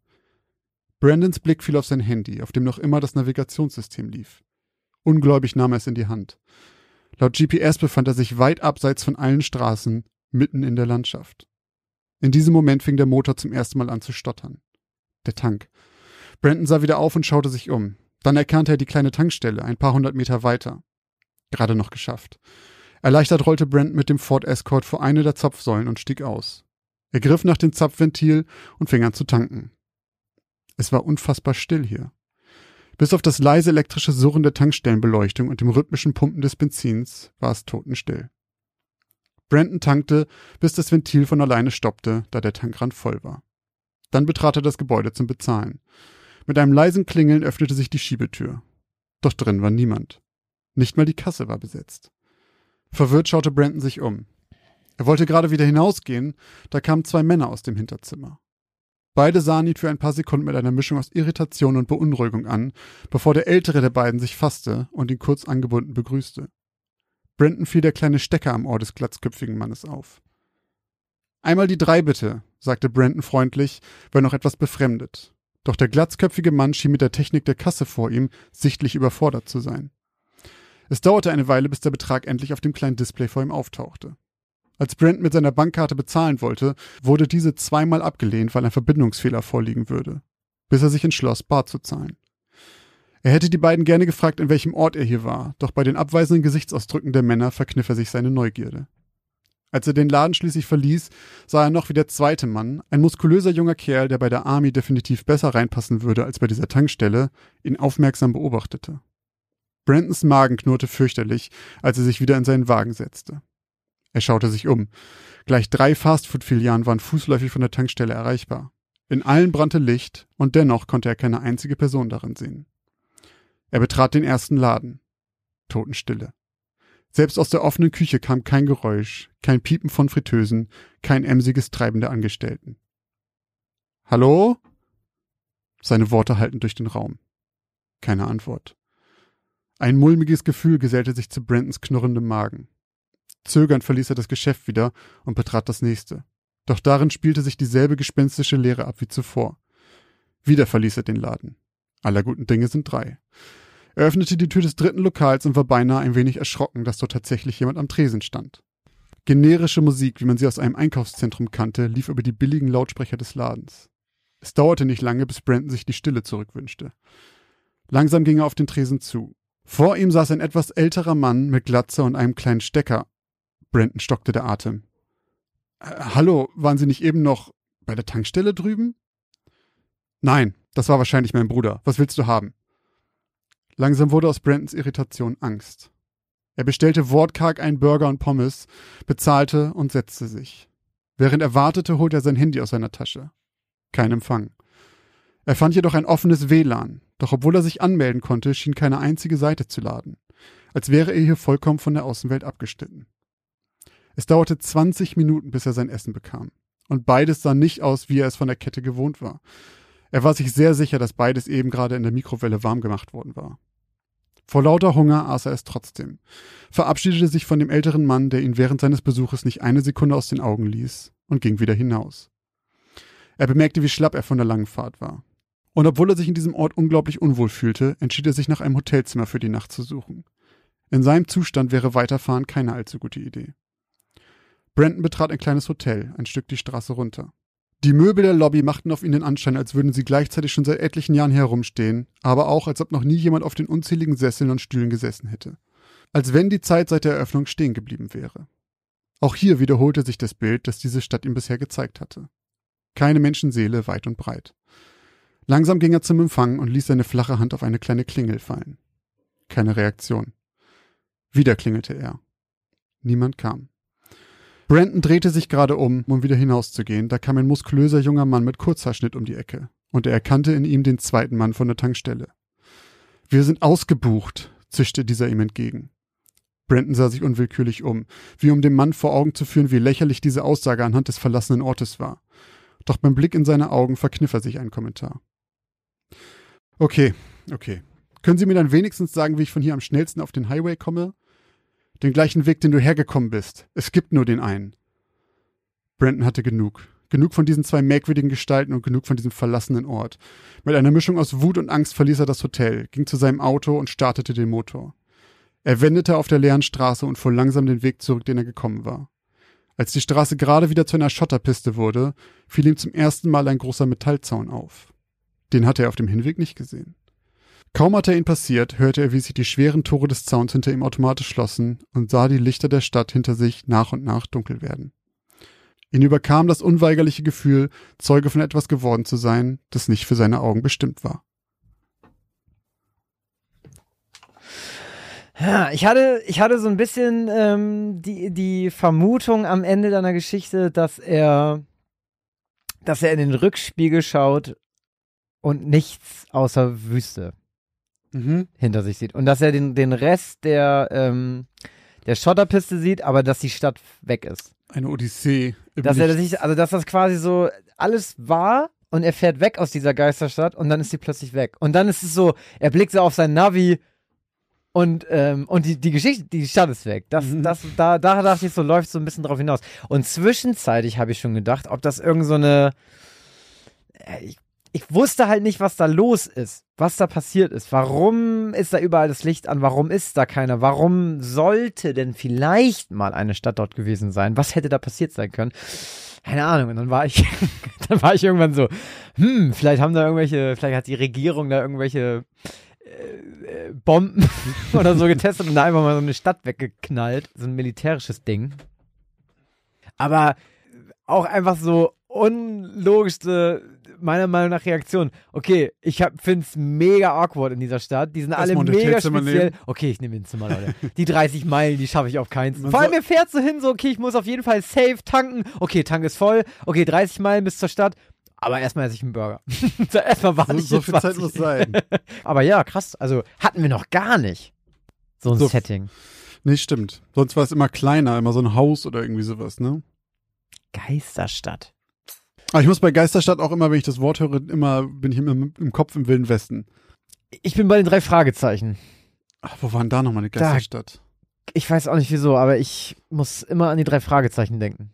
Speaker 2: Brandons Blick fiel auf sein Handy, auf dem noch immer das Navigationssystem lief. Ungläubig nahm er es in die Hand. Laut GPS befand er sich weit abseits von allen Straßen, mitten in der Landschaft. In diesem Moment fing der Motor zum ersten Mal an zu stottern. Der Tank. Brandon sah wieder auf und schaute sich um. Dann erkannte er die kleine Tankstelle, ein paar hundert Meter weiter. Gerade noch geschafft. Erleichtert rollte Brandon mit dem Ford Escort vor eine der Zapfsäulen und stieg aus. Er griff nach dem Zapfventil und fing an zu tanken. Es war unfassbar still hier. Bis auf das leise elektrische Surren der Tankstellenbeleuchtung und dem rhythmischen Pumpen des Benzins war es totenstill. Brandon tankte, bis das Ventil von alleine stoppte, da der Tankrand voll war. Dann betrat er das Gebäude zum Bezahlen. Mit einem leisen Klingeln öffnete sich die Schiebetür. Doch drin war niemand. Nicht mal die Kasse war besetzt. Verwirrt schaute Brandon sich um. Er wollte gerade wieder hinausgehen, da kamen zwei Männer aus dem Hinterzimmer. Beide sahen ihn für ein paar Sekunden mit einer Mischung aus Irritation und Beunruhigung an, bevor der ältere der beiden sich fasste und ihn kurz angebunden begrüßte. Brandon fiel der kleine Stecker am Ohr des glatzköpfigen Mannes auf. Einmal die drei bitte, sagte Brandon freundlich, wenn noch etwas befremdet. Doch der glatzköpfige Mann schien mit der Technik der Kasse vor ihm sichtlich überfordert zu sein. Es dauerte eine Weile, bis der Betrag endlich auf dem kleinen Display vor ihm auftauchte. Als Brent mit seiner Bankkarte bezahlen wollte, wurde diese zweimal abgelehnt, weil ein Verbindungsfehler vorliegen würde, bis er sich entschloss, bar zu zahlen. Er hätte die beiden gerne gefragt, in welchem Ort er hier war, doch bei den abweisenden Gesichtsausdrücken der Männer verkniff er sich seine Neugierde. Als er den Laden schließlich verließ, sah er noch wie der zweite Mann, ein muskulöser junger Kerl, der bei der Army definitiv besser reinpassen würde als bei dieser Tankstelle, ihn aufmerksam beobachtete. Brandons Magen knurrte fürchterlich, als er sich wieder in seinen Wagen setzte. Er schaute sich um. Gleich drei Fastfood-Filialen waren fußläufig von der Tankstelle erreichbar. In allen brannte Licht und dennoch konnte er keine einzige Person darin sehen. Er betrat den ersten Laden. Totenstille. Selbst aus der offenen Küche kam kein Geräusch, kein Piepen von Fritteusen, kein emsiges Treiben der Angestellten. Hallo? Seine Worte hallten durch den Raum. Keine Antwort. Ein mulmiges Gefühl gesellte sich zu Brentons knurrendem Magen. Zögernd verließ er das Geschäft wieder und betrat das nächste. Doch darin spielte sich dieselbe gespenstische Leere ab wie zuvor. Wieder verließ er den Laden. Aller guten Dinge sind drei. Er öffnete die Tür des dritten Lokals und war beinahe ein wenig erschrocken, dass dort tatsächlich jemand am Tresen stand. Generische Musik, wie man sie aus einem Einkaufszentrum kannte, lief über die billigen Lautsprecher des Ladens. Es dauerte nicht lange, bis Brandon sich die Stille zurückwünschte. Langsam ging er auf den Tresen zu. Vor ihm saß ein etwas älterer Mann mit Glatze und einem kleinen Stecker Brandon stockte der Atem. Äh, hallo, waren Sie nicht eben noch bei der Tankstelle drüben? Nein, das war wahrscheinlich mein Bruder. Was willst du haben? Langsam wurde aus Brandons Irritation Angst. Er bestellte wortkarg einen Burger und Pommes, bezahlte und setzte sich. Während er wartete, holte er sein Handy aus seiner Tasche. Kein Empfang. Er fand jedoch ein offenes WLAN, doch obwohl er sich anmelden konnte, schien keine einzige Seite zu laden, als wäre er hier vollkommen von der Außenwelt abgeschnitten. Es dauerte 20 Minuten, bis er sein Essen bekam. Und beides sah nicht aus, wie er es von der Kette gewohnt war. Er war sich sehr sicher, dass beides eben gerade in der Mikrowelle warm gemacht worden war. Vor lauter Hunger aß er es trotzdem, verabschiedete sich von dem älteren Mann, der ihn während seines Besuches nicht eine Sekunde aus den Augen ließ, und ging wieder hinaus. Er bemerkte, wie schlapp er von der langen Fahrt war. Und obwohl er sich in diesem Ort unglaublich unwohl fühlte, entschied er sich nach einem Hotelzimmer für die Nacht zu suchen. In seinem Zustand wäre Weiterfahren keine allzu gute Idee. Brandon betrat ein kleines Hotel, ein Stück die Straße runter. Die Möbel der Lobby machten auf ihn den Anschein, als würden sie gleichzeitig schon seit etlichen Jahren herumstehen, aber auch, als ob noch nie jemand auf den unzähligen Sesseln und Stühlen gesessen hätte. Als wenn die Zeit seit der Eröffnung stehen geblieben wäre. Auch hier wiederholte sich das Bild, das diese Stadt ihm bisher gezeigt hatte. Keine Menschenseele weit und breit. Langsam ging er zum Empfang und ließ seine flache Hand auf eine kleine Klingel fallen. Keine Reaktion. Wieder klingelte er. Niemand kam. Brandon drehte sich gerade um, um wieder hinauszugehen, da kam ein muskulöser junger Mann mit Kurzhaarschnitt um die Ecke, und er erkannte in ihm den zweiten Mann von der Tankstelle. Wir sind ausgebucht, zischte dieser ihm entgegen. Brandon sah sich unwillkürlich um, wie um dem Mann vor Augen zu führen, wie lächerlich diese Aussage anhand des verlassenen Ortes war. Doch beim Blick in seine Augen verkniff er sich ein Kommentar. Okay, okay. Können Sie mir dann wenigstens sagen, wie ich von hier am schnellsten auf den Highway komme? Den gleichen Weg, den du hergekommen bist. Es gibt nur den einen. Brandon hatte genug. Genug von diesen zwei merkwürdigen Gestalten und genug von diesem verlassenen Ort. Mit einer Mischung aus Wut und Angst verließ er das Hotel, ging zu seinem Auto und startete den Motor. Er wendete auf der leeren Straße und fuhr langsam den Weg zurück, den er gekommen war. Als die Straße gerade wieder zu einer Schotterpiste wurde, fiel ihm zum ersten Mal ein großer Metallzaun auf. Den hatte er auf dem Hinweg nicht gesehen. Kaum hatte er ihn passiert, hörte er, wie sich die schweren Tore des Zauns hinter ihm automatisch schlossen und sah die Lichter der Stadt hinter sich nach und nach dunkel werden. Ihn überkam das unweigerliche Gefühl, Zeuge von etwas geworden zu sein, das nicht für seine Augen bestimmt war.
Speaker 1: Ja, ich hatte, ich hatte so ein bisschen ähm, die, die Vermutung am Ende deiner Geschichte, dass er, dass er in den Rückspiegel schaut und nichts außer Wüste
Speaker 2: Mhm.
Speaker 1: hinter sich sieht. Und dass er den, den Rest der, ähm, der Schotterpiste sieht, aber dass die Stadt weg ist.
Speaker 2: Eine Odyssee.
Speaker 1: Dass er
Speaker 2: Nichts.
Speaker 1: sich, also dass das quasi so alles war und er fährt weg aus dieser Geisterstadt und dann ist sie plötzlich weg. Und dann ist es so, er blickt so auf sein Navi, Und, ähm, und die, die Geschichte, die Stadt ist weg. Das,
Speaker 2: Mhm.
Speaker 1: das, da, da dachte ich so, läuft so ein bisschen drauf hinaus. Und zwischenzeitlich habe ich schon gedacht, ob das irgend so eine. Äh, Ich, ich wusste halt nicht, was da los ist, was da passiert ist. Warum ist da überall das Licht an? Warum ist da keiner? Warum sollte denn vielleicht mal eine Stadt dort gewesen sein? Was hätte da passiert sein können? Keine Ahnung. Und dann war ich, dann war ich irgendwann so, hm, vielleicht haben da irgendwelche, vielleicht hat die Regierung da irgendwelche äh, äh, Bomben oder so getestet und da einfach mal so eine Stadt weggeknallt. So ein militärisches Ding. Aber auch einfach so unlogischste, meiner Meinung nach, Reaktion. Okay, ich finde es mega awkward in dieser Stadt. Die sind alle
Speaker 2: Erstmal ein
Speaker 1: mega speziell.
Speaker 2: nehmen.
Speaker 1: Okay, ich nehme ein Zimmer, Leute. Die 30 Meilen, die schaffe ich auf keinen
Speaker 2: Man
Speaker 1: Vor allem, mir fährt so hin, so, okay, ich muss auf jeden Fall safe tanken. Okay, Tank ist voll. Okay, 30 Meilen bis zur Stadt. Aber erstmal esse ich einen Burger. erstmal warte
Speaker 2: So,
Speaker 1: ich
Speaker 2: so viel Zeit
Speaker 1: 20
Speaker 2: muss sein.
Speaker 1: aber ja, krass. Also hatten wir noch gar nicht. So ein
Speaker 2: So-
Speaker 1: Setting.
Speaker 2: Nee, stimmt. Sonst war es immer kleiner, immer so ein Haus oder irgendwie sowas, ne?
Speaker 1: Geisterstadt.
Speaker 2: Aber ich muss bei Geisterstadt auch immer, wenn ich das Wort höre, immer, bin ich immer im, im Kopf im Wilden Westen.
Speaker 1: Ich bin bei den drei Fragezeichen.
Speaker 2: Ach, wo waren da nochmal eine
Speaker 1: Da-
Speaker 2: Geisterstadt?
Speaker 1: Ich weiß auch nicht wieso, aber ich muss immer an die drei Fragezeichen denken.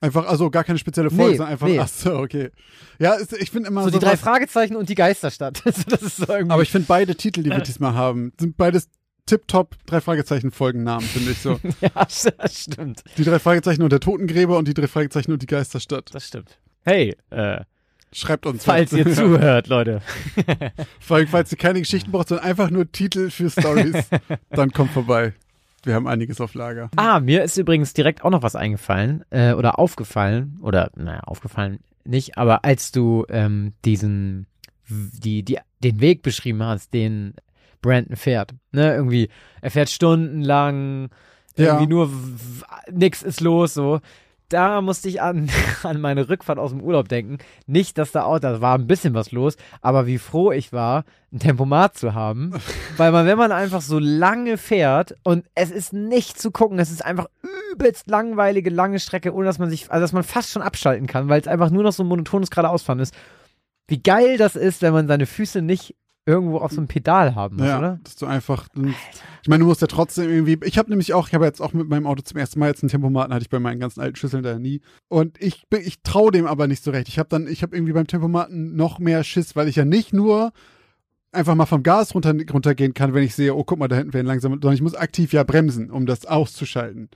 Speaker 2: Einfach, also gar keine spezielle Folge,
Speaker 1: Nee,
Speaker 2: sondern einfach,
Speaker 1: nee.
Speaker 2: ach so, okay. Ja, ich finde immer
Speaker 1: So
Speaker 2: so
Speaker 1: die drei Fragezeichen und die Geisterstadt. Das ist so irgendwie.
Speaker 2: Aber ich finde beide Titel, die wir diesmal haben, sind beides tipptopp drei Fragezeichen Folgennamen, finde ich so.
Speaker 1: ja, das stimmt.
Speaker 2: Die drei Fragezeichen und der Totengräber und die drei Fragezeichen und die Geisterstadt.
Speaker 1: Das stimmt. Hey, äh,
Speaker 2: Schreibt uns.
Speaker 1: falls ihr zuhört, Leute.
Speaker 2: Vor allem, falls ihr keine Geschichten braucht, sondern einfach nur Titel für Stories, dann kommt vorbei. Wir haben einiges auf Lager.
Speaker 1: Ah, mir ist übrigens direkt auch noch was eingefallen äh, oder aufgefallen oder naja, aufgefallen nicht, aber als du ähm, diesen die, die den Weg beschrieben hast, den Brandon fährt, ne, irgendwie er fährt stundenlang,
Speaker 2: Ja.
Speaker 1: irgendwie nur w- w- nix ist los so. Da musste ich an, an meine Rückfahrt aus dem Urlaub denken. Nicht, dass da auch, da war ein bisschen was los, aber wie froh ich war, ein Tempomat zu haben. Weil man, wenn man einfach so lange fährt und es ist nicht zu gucken, es ist einfach übelst langweilige, lange Strecke, ohne dass man sich, also dass man fast schon abschalten kann, weil es einfach nur noch so ein monotones geradeausfahren ist. Wie geil das ist, wenn man seine Füße nicht irgendwo auf so einem Pedal haben muss,
Speaker 2: Ja,
Speaker 1: oder?
Speaker 2: dass du einfach. Ich meine, du musst ja trotzdem irgendwie. Ich habe nämlich auch, ich habe jetzt auch mit meinem Auto zum ersten Mal jetzt einen Tempomaten, hatte ich bei meinen ganzen alten Schüsseln da nie. Und ich ich traue dem aber nicht so recht. Ich habe dann, ich habe irgendwie beim Tempomaten noch mehr Schiss, weil ich ja nicht nur einfach mal vom Gas runter, runtergehen kann, wenn ich sehe, oh, guck mal, da hinten werden langsam, sondern ich muss aktiv ja bremsen, um das auszuschalten,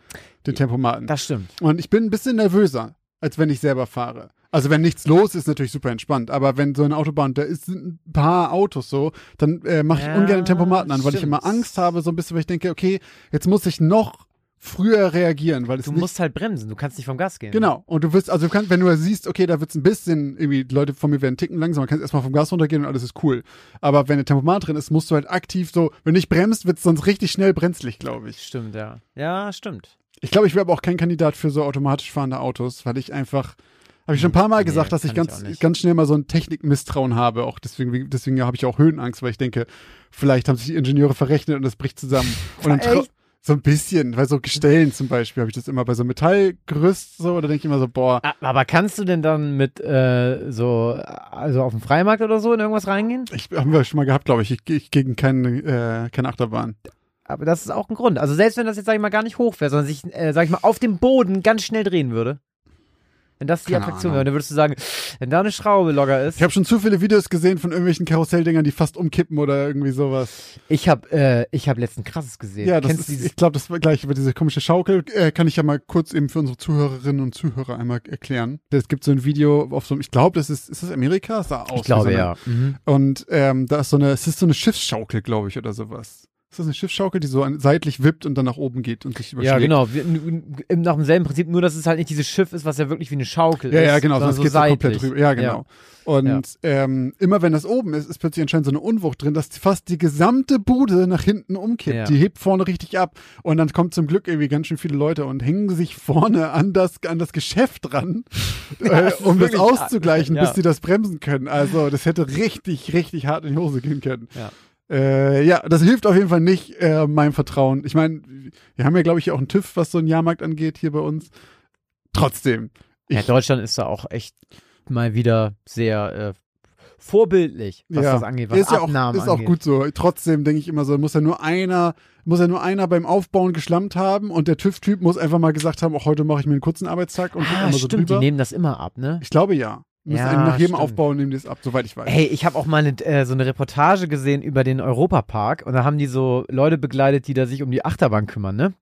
Speaker 2: den Tempomaten.
Speaker 1: Das stimmt.
Speaker 2: Und ich bin ein bisschen nervöser, als wenn ich selber fahre. Also wenn nichts los ist, natürlich super entspannt. Aber wenn so eine Autobahn, da ist ein paar Autos so, dann äh, mache ich
Speaker 1: Ja,
Speaker 2: ungern den Tempomaten an, weil ich
Speaker 1: stimmt.
Speaker 2: immer Angst habe, so ein bisschen, weil ich denke, okay, jetzt muss ich noch früher reagieren, weil es
Speaker 1: Du musst halt bremsen, du kannst nicht vom Gas gehen.
Speaker 2: Genau. Und du wirst, also du kannst, wenn du siehst, okay, da wird's ein bisschen, irgendwie, die Leute von mir werden ticken langsamer, kannst erstmal vom Gas runtergehen und alles ist cool. Aber wenn der Tempomat drin ist, musst du halt aktiv so, wenn du nicht bremst, wird's sonst richtig schnell brenzlig, glaube ich.
Speaker 1: Stimmt, ja. Ja, stimmt.
Speaker 2: Ich glaube, ich wäre aber auch kein Kandidat für so automatisch fahrende Autos, weil ich einfach, habe ich schon ein paar Mal
Speaker 1: Nee,
Speaker 2: gesagt, dass ich
Speaker 1: kann ich
Speaker 2: ganz, ganz schnell mal so ein Technikmisstrauen habe. Auch deswegen, deswegen habe ich auch Höhenangst, weil ich denke, vielleicht haben sich die Ingenieure verrechnet und das bricht zusammen. Und so ein bisschen, bei so Gestellen zum Beispiel habe ich das immer bei so Metallgerüst so, da denke ich immer so, boah,
Speaker 1: Ah, Aber kannst du denn dann mit äh, so, also auf dem Freimarkt oder so in irgendwas reingehen?
Speaker 2: ich haben wir schon mal gehabt, glaube ich. Ich, ich gegen keine, äh, keine Achterbahn.
Speaker 1: Aber das ist auch ein Grund. Also selbst wenn das jetzt, sag ich mal, gar nicht hoch wäre, sondern sich, äh, sag ich mal, auf dem Boden ganz schnell drehen würde. Wenn das die
Speaker 2: Keine
Speaker 1: Attraktion
Speaker 2: Ahnung.
Speaker 1: wäre, dann würdest du sagen, wenn da eine Schraube locker ist.
Speaker 2: Ich habe schon zu viele Videos gesehen von irgendwelchen Karusselldingern, die fast umkippen oder irgendwie sowas.
Speaker 1: Ich habe äh, ich hab letztens krasses gesehen.
Speaker 2: Ja, das
Speaker 1: Kennst
Speaker 2: ist, ich glaube, das war gleich über diese komische Schaukel. Äh, kann ich ja mal kurz eben für unsere Zuhörerinnen und Zuhörer einmal erklären. Es gibt so ein Video auf so einem, ich glaube, das ist, ist das Amerika? Das sah aus.
Speaker 1: Ich glaube,
Speaker 2: so eine,
Speaker 1: ja. Mhm.
Speaker 2: Und ähm, da ist so eine, es ist so eine Schiffsschaukel, glaube ich, oder sowas. Ist das eine Schiffsschaukel, die so an, seitlich wippt und dann nach oben geht und sich überschlägt?
Speaker 1: Ja, genau. Wir, n- nach demselben Prinzip, nur dass es halt nicht dieses Schiff ist, was ja wirklich wie eine Schaukel
Speaker 2: Ja,
Speaker 1: ist.
Speaker 2: ja, genau, sonst
Speaker 1: so
Speaker 2: geht's so komplett drüber. Ja, genau. Und Ähm, immer wenn das oben ist, ist plötzlich anscheinend so eine Unwucht drin, dass fast die gesamte Bude nach hinten umkippt.
Speaker 1: Ja.
Speaker 2: Die hebt vorne richtig ab und dann kommt zum Glück irgendwie ganz schön viele Leute und hängen sich vorne an das, an das Geschäft dran, äh, um das auszugleichen,
Speaker 1: ja.
Speaker 2: bis sie das bremsen können. Also das hätte richtig, richtig hart in die Hose gehen können.
Speaker 1: Ja.
Speaker 2: Äh, ja, das hilft auf jeden Fall nicht äh, meinem Vertrauen. Ich meine, wir haben ja, glaube ich, auch einen TÜV, was so einen Jahrmarkt angeht hier bei uns. Trotzdem.
Speaker 1: Ja, Deutschland ist da auch echt mal wieder sehr äh, vorbildlich, was das angeht, was
Speaker 2: ist ja auch,
Speaker 1: Abnahmen
Speaker 2: ist auch
Speaker 1: angeht.
Speaker 2: gut so. Trotzdem denke ich immer so, muss ja nur einer, muss ja nur einer beim Aufbauen geschlammt haben und der TÜV-Typ muss einfach mal gesagt haben, auch heute mache ich mir einen kurzen Arbeitstag und
Speaker 1: Ah,
Speaker 2: so
Speaker 1: stimmt, die
Speaker 2: drüber.
Speaker 1: nehmen das immer ab, ne?
Speaker 2: Ich glaube ja. Müssen
Speaker 1: Ja,
Speaker 2: nach jedem
Speaker 1: stimmt.
Speaker 2: Aufbau nehmen die es ab, soweit ich weiß.
Speaker 1: Hey, ich habe auch mal eine, äh, so eine Reportage gesehen über den Europapark und da haben die so Leute begleitet, die da sich um die Achterbahn kümmern, ne?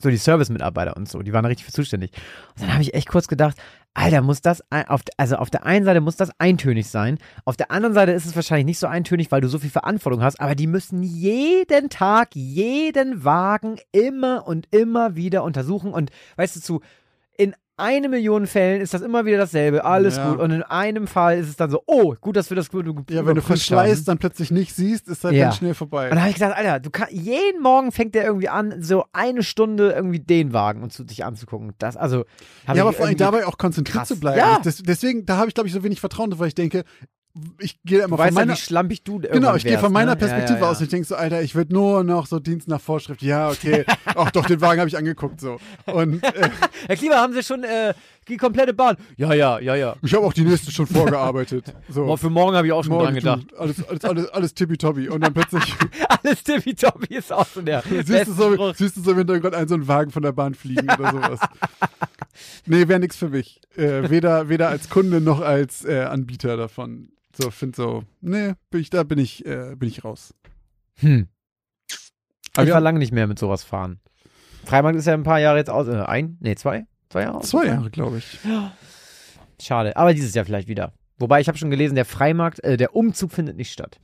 Speaker 1: So die Service-Mitarbeiter und so, die waren da richtig für zuständig. Und dann habe ich echt kurz gedacht, Alter, muss das, auf, also auf der einen Seite muss das eintönig sein, auf der anderen Seite ist es wahrscheinlich nicht so eintönig, weil du so viel Verantwortung hast, aber die müssen jeden Tag, jeden Wagen immer und immer wieder untersuchen und weißt du, zu, eine Million Fällen ist das immer wieder dasselbe, alles
Speaker 2: Ja.
Speaker 1: gut. Und in einem Fall ist es dann so, oh, gut, dass wir das gut
Speaker 2: ja, wenn du verschleißt, dann plötzlich nicht siehst, ist halt
Speaker 1: Ja.
Speaker 2: ganz schnell vorbei.
Speaker 1: Und dann habe ich gesagt, Alter, du kann, jeden Morgen fängt der irgendwie an, so eine Stunde irgendwie den Wagen und zu, sich anzugucken. Das, also,
Speaker 2: ja, aber vor allem dabei auch konzentriert
Speaker 1: krass.
Speaker 2: zu bleiben.
Speaker 1: Ja.
Speaker 2: Das, deswegen, da habe ich, glaube ich, so wenig Vertrauen weil ich denke, ich gehe immer
Speaker 1: Du
Speaker 2: von
Speaker 1: weißt ja,
Speaker 2: meiner,
Speaker 1: wie schlampig du
Speaker 2: Genau, ich gehe von meiner
Speaker 1: ne?
Speaker 2: Perspektive
Speaker 1: ja, ja,
Speaker 2: aus. Ich denke so, Alter, ich würde nur noch so Dienst nach Vorschrift. Ja, okay. Ach doch, den Wagen habe ich angeguckt so. Und äh,
Speaker 1: Herr Klima, haben Sie schon äh, die komplette Bahn? Ja, ja, ja, ja.
Speaker 2: ich habe auch die nächste schon vorgearbeitet. So.
Speaker 1: Boah, für morgen habe ich auch schon dran
Speaker 2: Morgen
Speaker 1: gedacht.
Speaker 2: du, alles, alles, alles, alles tippitoppi. Und dann plötzlich
Speaker 1: Alles tippitoppi ist auch so der
Speaker 2: siehst du, so, siehst du so im Hintergrund einen so einen Wagen von der Bahn fliegen oder sowas. nee, wäre nichts für mich. Äh, weder, weder als Kunde noch als äh, Anbieter davon. So, find so, nee, bin ich, da bin ich, äh, bin ich raus.
Speaker 1: Hm.
Speaker 2: Aber
Speaker 1: ich
Speaker 2: ja,
Speaker 1: war lange nicht mehr mit sowas fahren. Freimarkt ist ja ein paar Jahre jetzt aus. Äh, ein? Nee, zwei? Zwei Jahre?
Speaker 2: zwei
Speaker 1: ausgefallen?
Speaker 2: Jahre, glaube ich.
Speaker 1: Schade. Aber dieses Jahr vielleicht wieder. Wobei ich habe schon gelesen, der Freimarkt, äh, der Umzug findet nicht statt.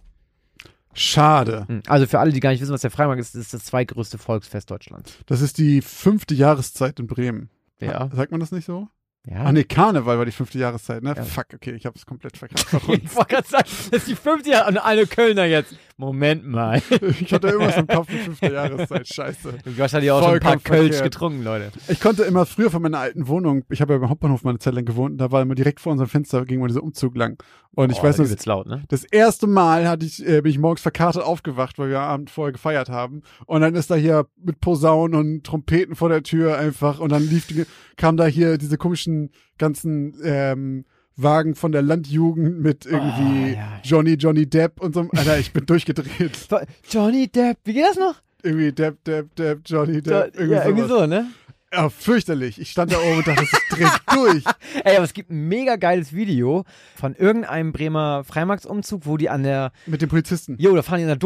Speaker 2: Schade.
Speaker 1: Hm. Also für alle, die gar nicht wissen, was der Freimarkt ist, ist das zweitgrößte Volksfest Deutschlands.
Speaker 2: Das ist die fünfte Jahreszeit in Bremen.
Speaker 1: Ja.
Speaker 2: Sagt man das nicht so?
Speaker 1: Ja.
Speaker 2: Ah nee, Karneval war die fünfte Jahreszeit, ne?
Speaker 1: Ja.
Speaker 2: Fuck, okay, ich habe es komplett verkackt.
Speaker 1: Ich wollte gerade sagen, das ist die fünfte Jahr und alle Kölner jetzt. Moment mal.
Speaker 2: ich hatte irgendwas im Kopf mit fünfte Jahreszeit, scheiße.
Speaker 1: Wahrscheinlich auch schon ein paar Kölsch
Speaker 2: verkehrt.
Speaker 1: getrunken, Leute.
Speaker 2: Ich konnte immer früher von meiner alten Wohnung, ich habe ja beim Hauptbahnhof mal eine Zeit lang gewohnt, da war immer direkt vor unserem Fenster ging mal dieser Umzug lang. Und ich
Speaker 1: Oh,
Speaker 2: weiß noch,
Speaker 1: wird's laut, ne?
Speaker 2: das erste Mal hatte ich, äh, bin ich morgens verkartet aufgewacht, weil wir am Abend vorher gefeiert haben. Und dann ist da hier mit Posaunen und Trompeten vor der Tür einfach. Und dann lief die, kam da hier diese komischen ganzen ähm, Wagen von der Landjugend mit irgendwie
Speaker 1: Oh, ja.
Speaker 2: Johnny, Johnny Depp und so. Alter, ich bin durchgedreht.
Speaker 1: Johnny Depp, wie geht das noch?
Speaker 2: irgendwie Depp, Depp, Depp, Johnny Depp. Irgendwie
Speaker 1: ja, irgendwie
Speaker 2: sowas.
Speaker 1: so, ne?
Speaker 2: Ja, fürchterlich. Ich stand da oben und dachte, das direkt durch.
Speaker 1: Ey, aber es gibt ein mega geiles Video von irgendeinem Bremer Freimarktsumzug, wo die an der,
Speaker 2: Mit den Polizisten.
Speaker 1: jo, da fahren die an der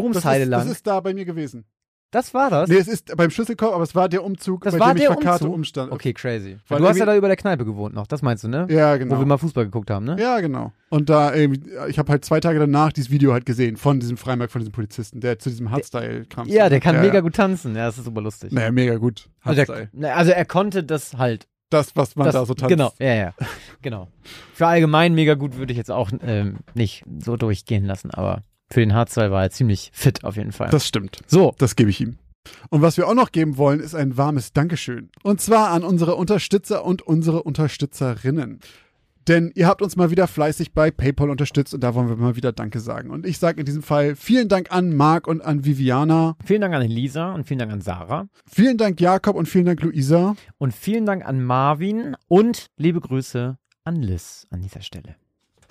Speaker 2: ist,
Speaker 1: lang.
Speaker 2: das ist da bei mir gewesen.
Speaker 1: Das war das?
Speaker 2: Nee, es ist beim Schlüsselkorb, aber es war der Umzug,
Speaker 1: das
Speaker 2: bei
Speaker 1: war
Speaker 2: dem ich
Speaker 1: der
Speaker 2: verkarte
Speaker 1: Umzug?
Speaker 2: umstand.
Speaker 1: Okay, crazy.
Speaker 2: Weil
Speaker 1: du hast ja da über der Kneipe gewohnt noch, das meinst du, ne?
Speaker 2: Ja,
Speaker 1: Wo
Speaker 2: genau.
Speaker 1: wir mal Fußball geguckt haben, ne?
Speaker 2: ja, genau. Und da, irgendwie, ich habe halt zwei Tage danach dieses Video halt gesehen von diesem Freimarkt, von diesem Polizisten, der zu diesem Hardstyle-Kram
Speaker 1: Ja, der kann
Speaker 2: ja,
Speaker 1: mega
Speaker 2: ja.
Speaker 1: gut tanzen. Ja, das ist super lustig.
Speaker 2: Naja, mega gut.
Speaker 1: also,
Speaker 2: Hardstyle.
Speaker 1: er, na, also er konnte das halt.
Speaker 2: Das, was man
Speaker 1: das,
Speaker 2: da so tanzt.
Speaker 1: Genau, ja, ja. Genau. Für allgemein mega gut würde ich jetzt auch ähm, nicht so durchgehen lassen, aber für den Hardstyle war er ziemlich fit auf jeden Fall.
Speaker 2: Das stimmt.
Speaker 1: so,
Speaker 2: Das gebe ich ihm. Und was wir auch noch geben wollen, ist ein warmes Dankeschön. Und zwar an unsere Unterstützer und unsere Unterstützerinnen. Denn ihr habt uns mal wieder fleißig bei PayPal unterstützt und da wollen wir mal wieder Danke sagen. Und ich sage in diesem Fall vielen Dank an Marc und an Viviana.
Speaker 1: vielen Dank an Elisa und vielen Dank an Sarah
Speaker 2: Vielen Dank Jakob und vielen Dank Luisa.
Speaker 1: und vielen Dank an Marvin und liebe Grüße an Liz an dieser Stelle.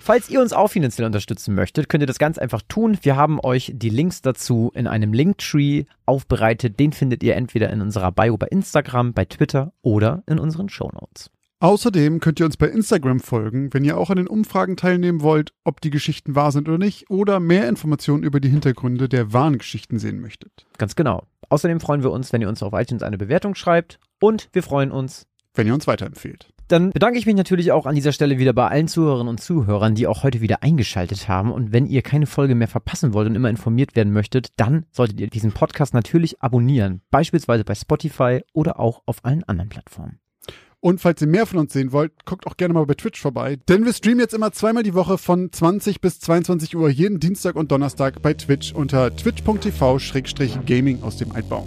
Speaker 1: Falls ihr uns auch finanziell unterstützen möchtet, könnt ihr das ganz einfach tun. Wir haben euch die Links dazu in einem Linktree aufbereitet. Den findet ihr entweder in unserer Bio bei Instagram, bei Twitter oder in unseren Shownotes.
Speaker 2: Außerdem könnt ihr uns bei Instagram folgen, wenn ihr auch an den Umfragen teilnehmen wollt, ob die Geschichten wahr sind oder nicht, oder mehr Informationen über die Hintergründe der wahren Geschichten sehen möchtet.
Speaker 1: Ganz genau. Außerdem freuen wir uns, wenn ihr uns auf iTunes eine Bewertung schreibt und wir freuen uns.
Speaker 2: Wenn ihr uns weiterempfehlt.
Speaker 1: Dann bedanke ich mich natürlich auch an dieser Stelle wieder bei allen Zuhörerinnen und Zuhörern, die auch heute wieder eingeschaltet haben. Und wenn ihr keine Folge mehr verpassen wollt und immer informiert werden möchtet, dann solltet ihr diesen Podcast natürlich abonnieren. Beispielsweise bei Spotify oder auch auf allen anderen Plattformen.
Speaker 2: Und falls ihr mehr von uns sehen wollt, guckt auch gerne mal bei Twitch vorbei. Denn wir streamen jetzt immer zweimal die Woche von 20 bis 22 Uhr jeden Dienstag und Donnerstag bei Twitch unter twitch.tv-gaming aus dem Altbau.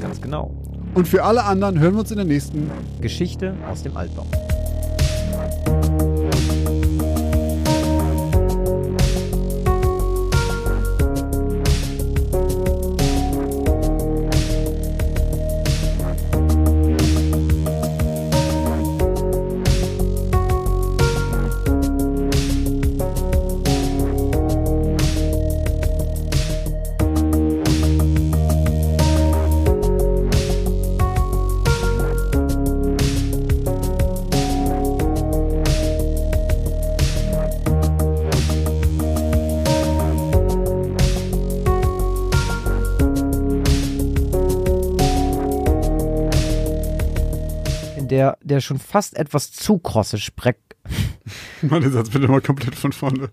Speaker 1: Ganz genau.
Speaker 2: Und für alle anderen hören wir uns in der nächsten.
Speaker 1: Geschichte aus dem Altbau. Der schon fast etwas zu krosse Spreck.
Speaker 2: Mal den Satz bitte mal komplett von vorne.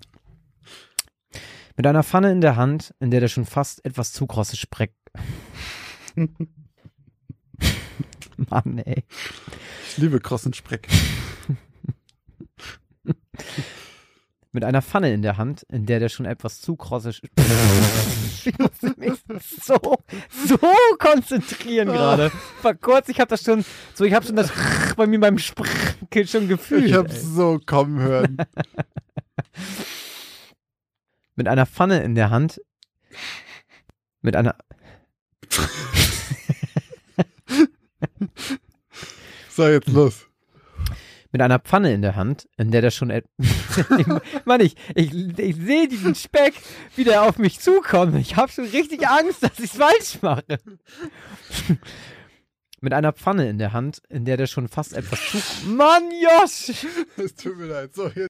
Speaker 1: Mit einer Pfanne in der Hand, in der der schon fast etwas zu krosse Spreck. Mann, ey.
Speaker 2: Ich liebe krossen Spreck.
Speaker 1: Mit einer Pfanne in der Hand, in der der schon etwas zu krosse ich muss mich so, so konzentrieren gerade. War kurz, ich habe das schon, so, ich habe schon das bei mir beim Sprechen schon gefühlt.
Speaker 2: Ich hab's so kommen hören.
Speaker 1: Mit einer Pfanne in der Hand. Mit einer.
Speaker 2: So, jetzt los.
Speaker 1: Mit einer Pfanne in der Hand, in der der schon. Mann, ich, ich, ich sehe diesen Speck, wie der auf mich zukommt. Ich habe schon richtig Angst, dass ich's falsch mache. Mit einer Pfanne in der Hand, in der der schon fast etwas zu. Mann, Josh!
Speaker 2: Es tut mir leid. So, jetzt.